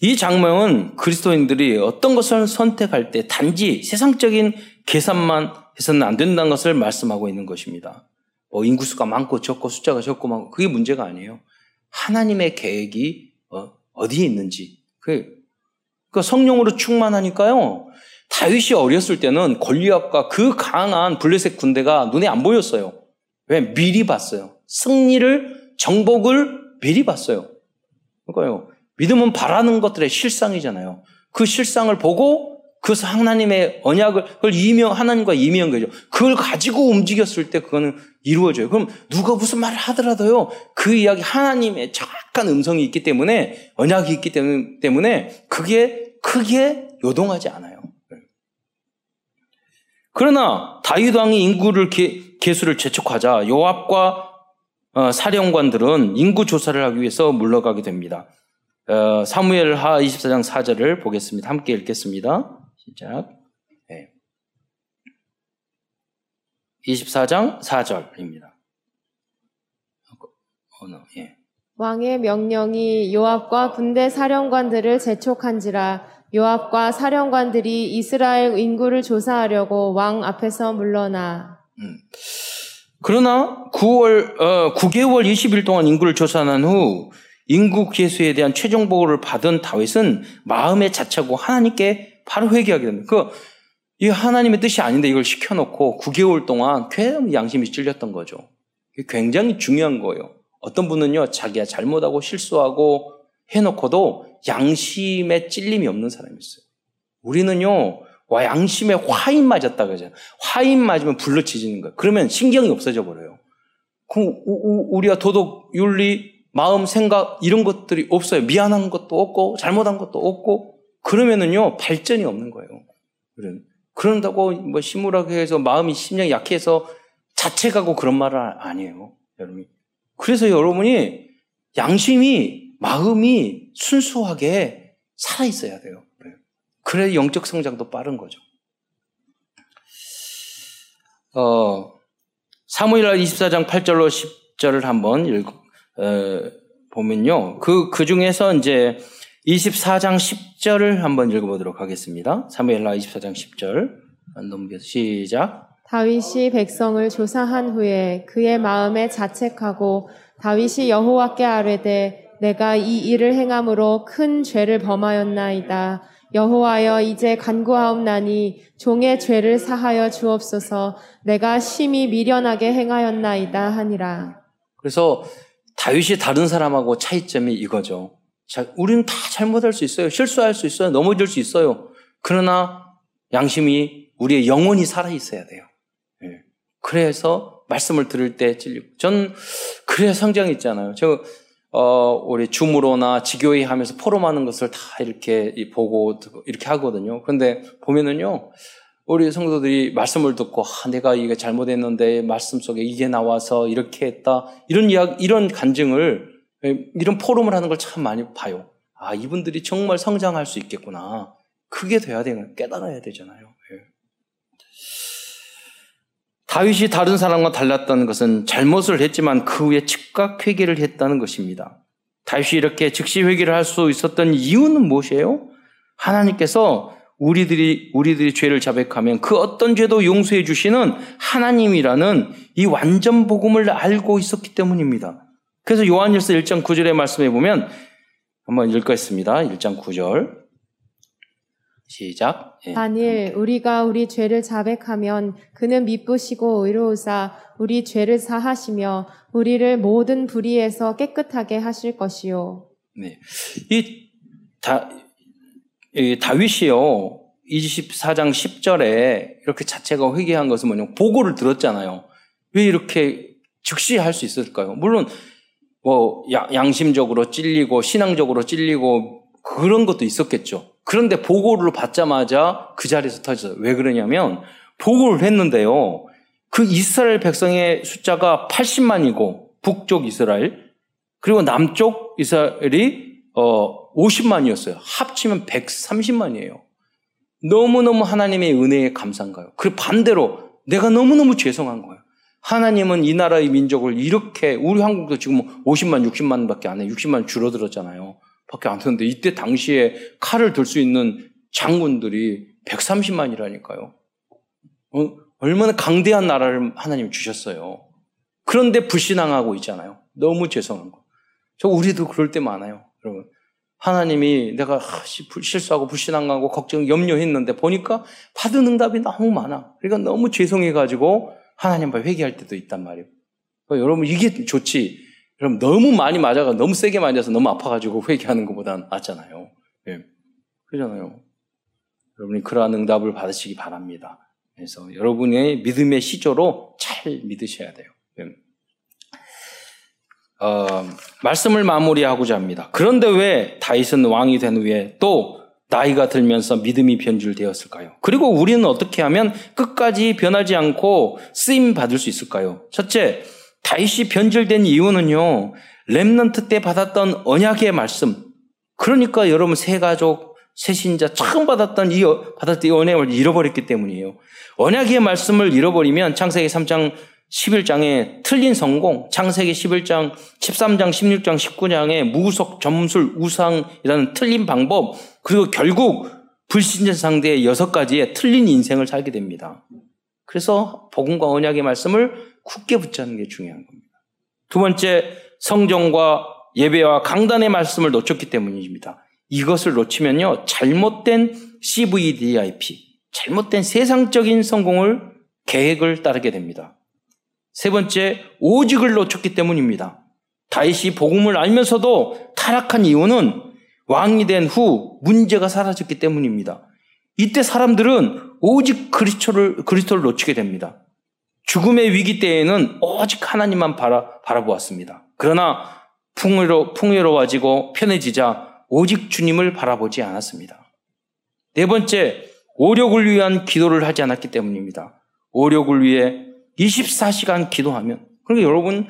이 장면은 그리스도인들이 어떤 것을 선택할 때 단지 세상적인 계산만 해서는 안 된다는 것을 말씀하고 있는 것입니다. 뭐 인구수가 많고 적고 숫자가 적고 많고 그게 문제가 아니에요. 하나님의 계획이 어, 디에 있는지 그, 그 성령으로 충만하니까요. 다윗이 어렸을 때는 골리앗과 그 강한 블레셋 군대가 눈에 안 보였어요. 왜? 미리 봤어요. 승리를, 정복을 미리 봤어요. 그러니까요. 믿음은 바라는 것들의 실상이잖아요. 그 실상을 보고 그래서 하나님의 언약을 그걸 이명 하나님과 이명 거죠. 그걸 가지고 움직였을 때 그거는 이루어져요. 그럼 누가 무슨 말을 하더라도요. 그 이야기 하나님의 정확한 음성이 있기 때문에 언약이 있기 때문에 그게 크게 요동하지 않아요. 그러나 다윗 왕이 인구를 개, 개수를 재촉하자 요압과 어, 사령관들은 인구 조사를 하기 위해서 물러가게 됩니다. 어, 사무엘하 24장 4절을 보겠습니다. 함께 읽겠습니다. 시작. 네. 24장 4절입니다. 어, 예. 왕의 명령이 요압과 군대 사령관들을 재촉한지라 요압과 사령관들이 이스라엘 인구를 조사하려고 왕 앞에서 물러나. 음. 그러나 9월 어, 9개월 20일 동안 인구를 조사한 후 인구 계수에 대한 최종 보고를 받은 다윗은 마음의 자체고 하나님께 바로 회개하게 됩니다. 그, 이 하나님의 뜻이 아닌데 이걸 시켜놓고 9개월 동안 굉장히 양심이 찔렸던 거죠. 굉장히 중요한 거예요. 어떤 분은요, 자기가 잘못하고 실수하고 해놓고도 양심에 찔림이 없는 사람이 있어요. 우리는요, 와, 양심에 화인 맞았다 그러잖아요. 화인 맞으면 불러치지는 거예요. 그러면 신경이 없어져 버려요. 그럼 우리가 도덕, 윤리, 마음, 생각 이런 것들이 없어요. 미안한 것도 없고 잘못한 것도 없고 그러면은요 발전이 없는 거예요. 그런다고 뭐 심물하게 해서 마음이 심령이 약해서 자책하고 그런 말은 아니에요, 여러분이. 그래서 여러분이 양심이 마음이 순수하게 살아 있어야 돼요. 그래 영적 성장도 빠른 거죠. 어, 사무엘하 24장 8절로 10절을 한번 읽, 어, 보면요. 그, 그 중에서 이제 24장 10절을 한번 읽어보도록 하겠습니다. 사무엘하 24장 10절. 넘겨 시작. 다윗이 백성을 조사한 후에 그의 마음에 자책하고 다윗이 여호와께 아뢰되 내가 이 일을 행함으로 큰 죄를 범하였나이다. 여호와여 이제 간구하옵나니 종의 죄를 사하여 주옵소서 내가 심히 미련하게 행하였나이다 하니라. 그래서 다윗이 다른 사람하고 차이점이 이거죠. 자, 우리는 다 잘못할 수 있어요. 실수할 수 있어요. 넘어질 수 있어요. 그러나 양심이 우리의 영혼이 살아 있어야 돼요. 네. 그래서 말씀을 들을 때 찔리고. 전 그래야 성장이 있잖아요. 저 어, 우리 줌으로나 지교회 하면서 포럼하는 것을 다 이렇게 보고 이렇게 하거든요. 그런데 보면은요, 우리 성도들이 말씀을 듣고 아, 내가 이게 잘못했는데 말씀 속에 이게 나와서 이렇게 했다 이런 이야기 이런 간증을 이런 포럼을 하는 걸 참 많이 봐요. 아 이분들이 정말 성장할 수 있겠구나. 그게 돼야 되는 깨달아야 되잖아요. 다윗이 다른 사람과 달랐다는 것은 잘못을 했지만 그 후에 즉각 회개를 했다는 것입니다. 다윗이 이렇게 즉시 회개를 할 수 있었던 이유는 무엇이에요? 하나님께서 우리들이 우리들이 죄를 자백하면 그 어떤 죄도 용서해 주시는 하나님이라는 이 완전 복음을 알고 있었기 때문입니다. 그래서 요한일서 1장 9절의 말씀에 보면 한번 읽겠습니다. 1장 9절. 시작. 예. 만일 우리가 우리 죄를 자백하면 그는 미쁘시고 의로우사 우리 죄를 사하시며 우리를 모든 불의에서 깨끗하게 하실 것이요. 네. 이 다, 이 다윗이요. 24장 10절에 이렇게 자체가 회개한 것은 뭐냐. 보고를 들었잖아요. 왜 이렇게 즉시 할 수 있을까요? 물론 뭐 양심적으로 찔리고 신앙적으로 찔리고 그런 것도 있었겠죠. 그런데 보고를 받자마자 그 자리에서 터졌어요. 왜 그러냐면 보고를 했는데요. 그 이스라엘 백성의 숫자가 80만이고 북쪽 이스라엘 그리고 남쪽 이스라엘이 어 50만이었어요. 합치면 130만이에요. 너무너무 하나님의 은혜에 감사한 거예요. 그 반대로 내가 너무너무 죄송한 거예요. 하나님은 이 나라의 민족을 이렇게 우리 한국도 지금 50만, 60만밖에 안 해. 60만 줄어들었잖아요. 밖에 안 되는데 이때 당시에 칼을 들 수 있는 장군들이 130만이라니까요. 어? 얼마나 강대한 나라를 하나님 주셨어요. 그런데 불신앙하고 있잖아요. 너무 죄송한 거. 저 우리도 그럴 때 많아요. 여러분. 하나님이 내가 실수하고 불신앙하고 걱정, 염려했는데 보니까 받은 응답이 너무 많아. 그러니까 너무 죄송해가지고 하나님 앞에 회개할 때도 있단 말이에요. 그러니까 여러분 이게 좋지. 그럼 너무 많이 맞아가 너무 세게 맞아서 너무 아파가지고 회개하는 것보다 낫잖아요. 예. 그러잖아요. 여러분이 그러한 응답을 받으시기 바랍니다. 그래서 여러분의 믿음의 시조로 잘 믿으셔야 돼요. 어, 말씀을 마무리하고자 합니다. 그런데 왜 다윗은 왕이 된 후에 또 나이가 들면서 믿음이 변질되었을까요? 그리고 우리는 어떻게 하면 끝까지 변하지 않고 쓰임 받을 수 있을까요? 첫째, 다윗이 변질된 이유는요. 렘넌트 때 받았던 언약의 말씀. 그러니까 여러분 새 가족, 새 신자 처음 받았던 이 받았던 이 언약을 잃어버렸기 때문이에요. 언약의 말씀을 잃어버리면 창세기 3장 11장에 틀린 성공, 창세기 11장, 13장, 16장, 19장에 무구석, 점술, 우상이라는 틀린 방법, 그리고 결국 불신자 상대의 여섯 가지의 틀린 인생을 살게 됩니다. 그래서 복음과 언약의 말씀을 굳게 붙잡는 게 중요한 겁니다. 두 번째, 성정과 예배와 강단의 말씀을 놓쳤기 때문입니다. 이것을 놓치면요, 잘못된 CVDIP, 잘못된 세상적인 성공을 계획을 따르게 됩니다. 세 번째, 오직을 놓쳤기 때문입니다. 다윗이 복음을 알면서도 타락한 이유는 왕이 된 후 문제가 사라졌기 때문입니다. 이때 사람들은 오직 그리스도를, 그리스도를 놓치게 됩니다. 죽음의 위기 때에는 오직 하나님만 바라, 바라보았습니다. 그러나 풍요로, 풍요로워지고 편해지자 오직 주님을 바라보지 않았습니다. 네 번째, 오력을 위한 기도를 하지 않았기 때문입니다. 오력을 위해 24시간 기도하면 그러니까 여러분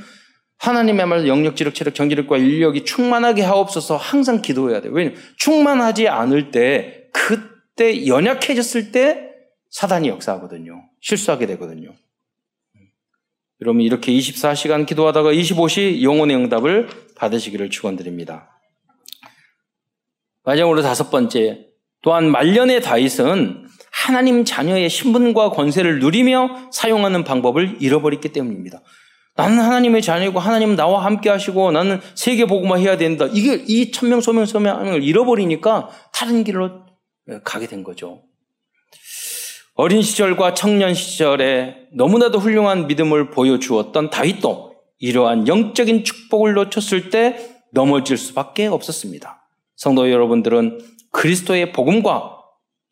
하나님의 말 영역, 지력, 체력, 정지력과 인력이 충만하게 하옵소서 항상 기도해야 돼요. 왜냐하면 충만하지 않을 때 그때 연약해졌을 때 사단이 역사하거든요. 실수하게 되거든요. 여러분 이렇게 24시간 기도하다가 25시 영혼의 응답을 받으시기를 축원드립니다. 마지막으로 다섯 번째 또한 말년의 다윗은 하나님 자녀의 신분과 권세를 누리며 사용하는 방법을 잃어버렸기 때문입니다. 나는 하나님의 자녀이고 하나님은 나와 함께 하시고 나는 세계 복음화 해야 된다. 이게 이 천명 소명 소명을 잃어버리니까 다른 길로 가게 된 거죠. 어린 시절과 청년 시절에 너무나도 훌륭한 믿음을 보여주었던 다윗도 이러한 영적인 축복을 놓쳤을 때 넘어질 수밖에 없었습니다. 성도 여러분들은 그리스도의 복음과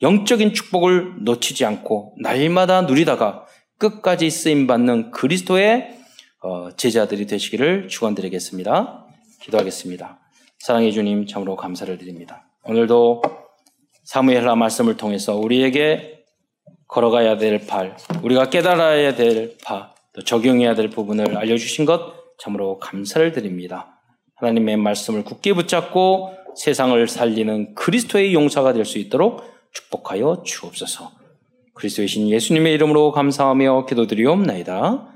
영적인 축복을 놓치지 않고 날마다 누리다가 끝까지 쓰임 받는 그리스도의 어, 제자들이 되시기를 축원드리겠습니다. 기도하겠습니다. 사랑해 주님 참으로 감사를 드립니다. 오늘도 사무엘라 말씀을 통해서 우리에게 걸어가야 될 발, 우리가 깨달아야 될 바, 또 적용해야 될 부분을 알려주신 것 참으로 감사를 드립니다. 하나님의 말씀을 굳게 붙잡고 세상을 살리는 그리스도의 용사가 될 수 있도록 축복하여 주옵소서. 그리스도의 신 예수님의 이름으로 감사하며 기도드리옵나이다.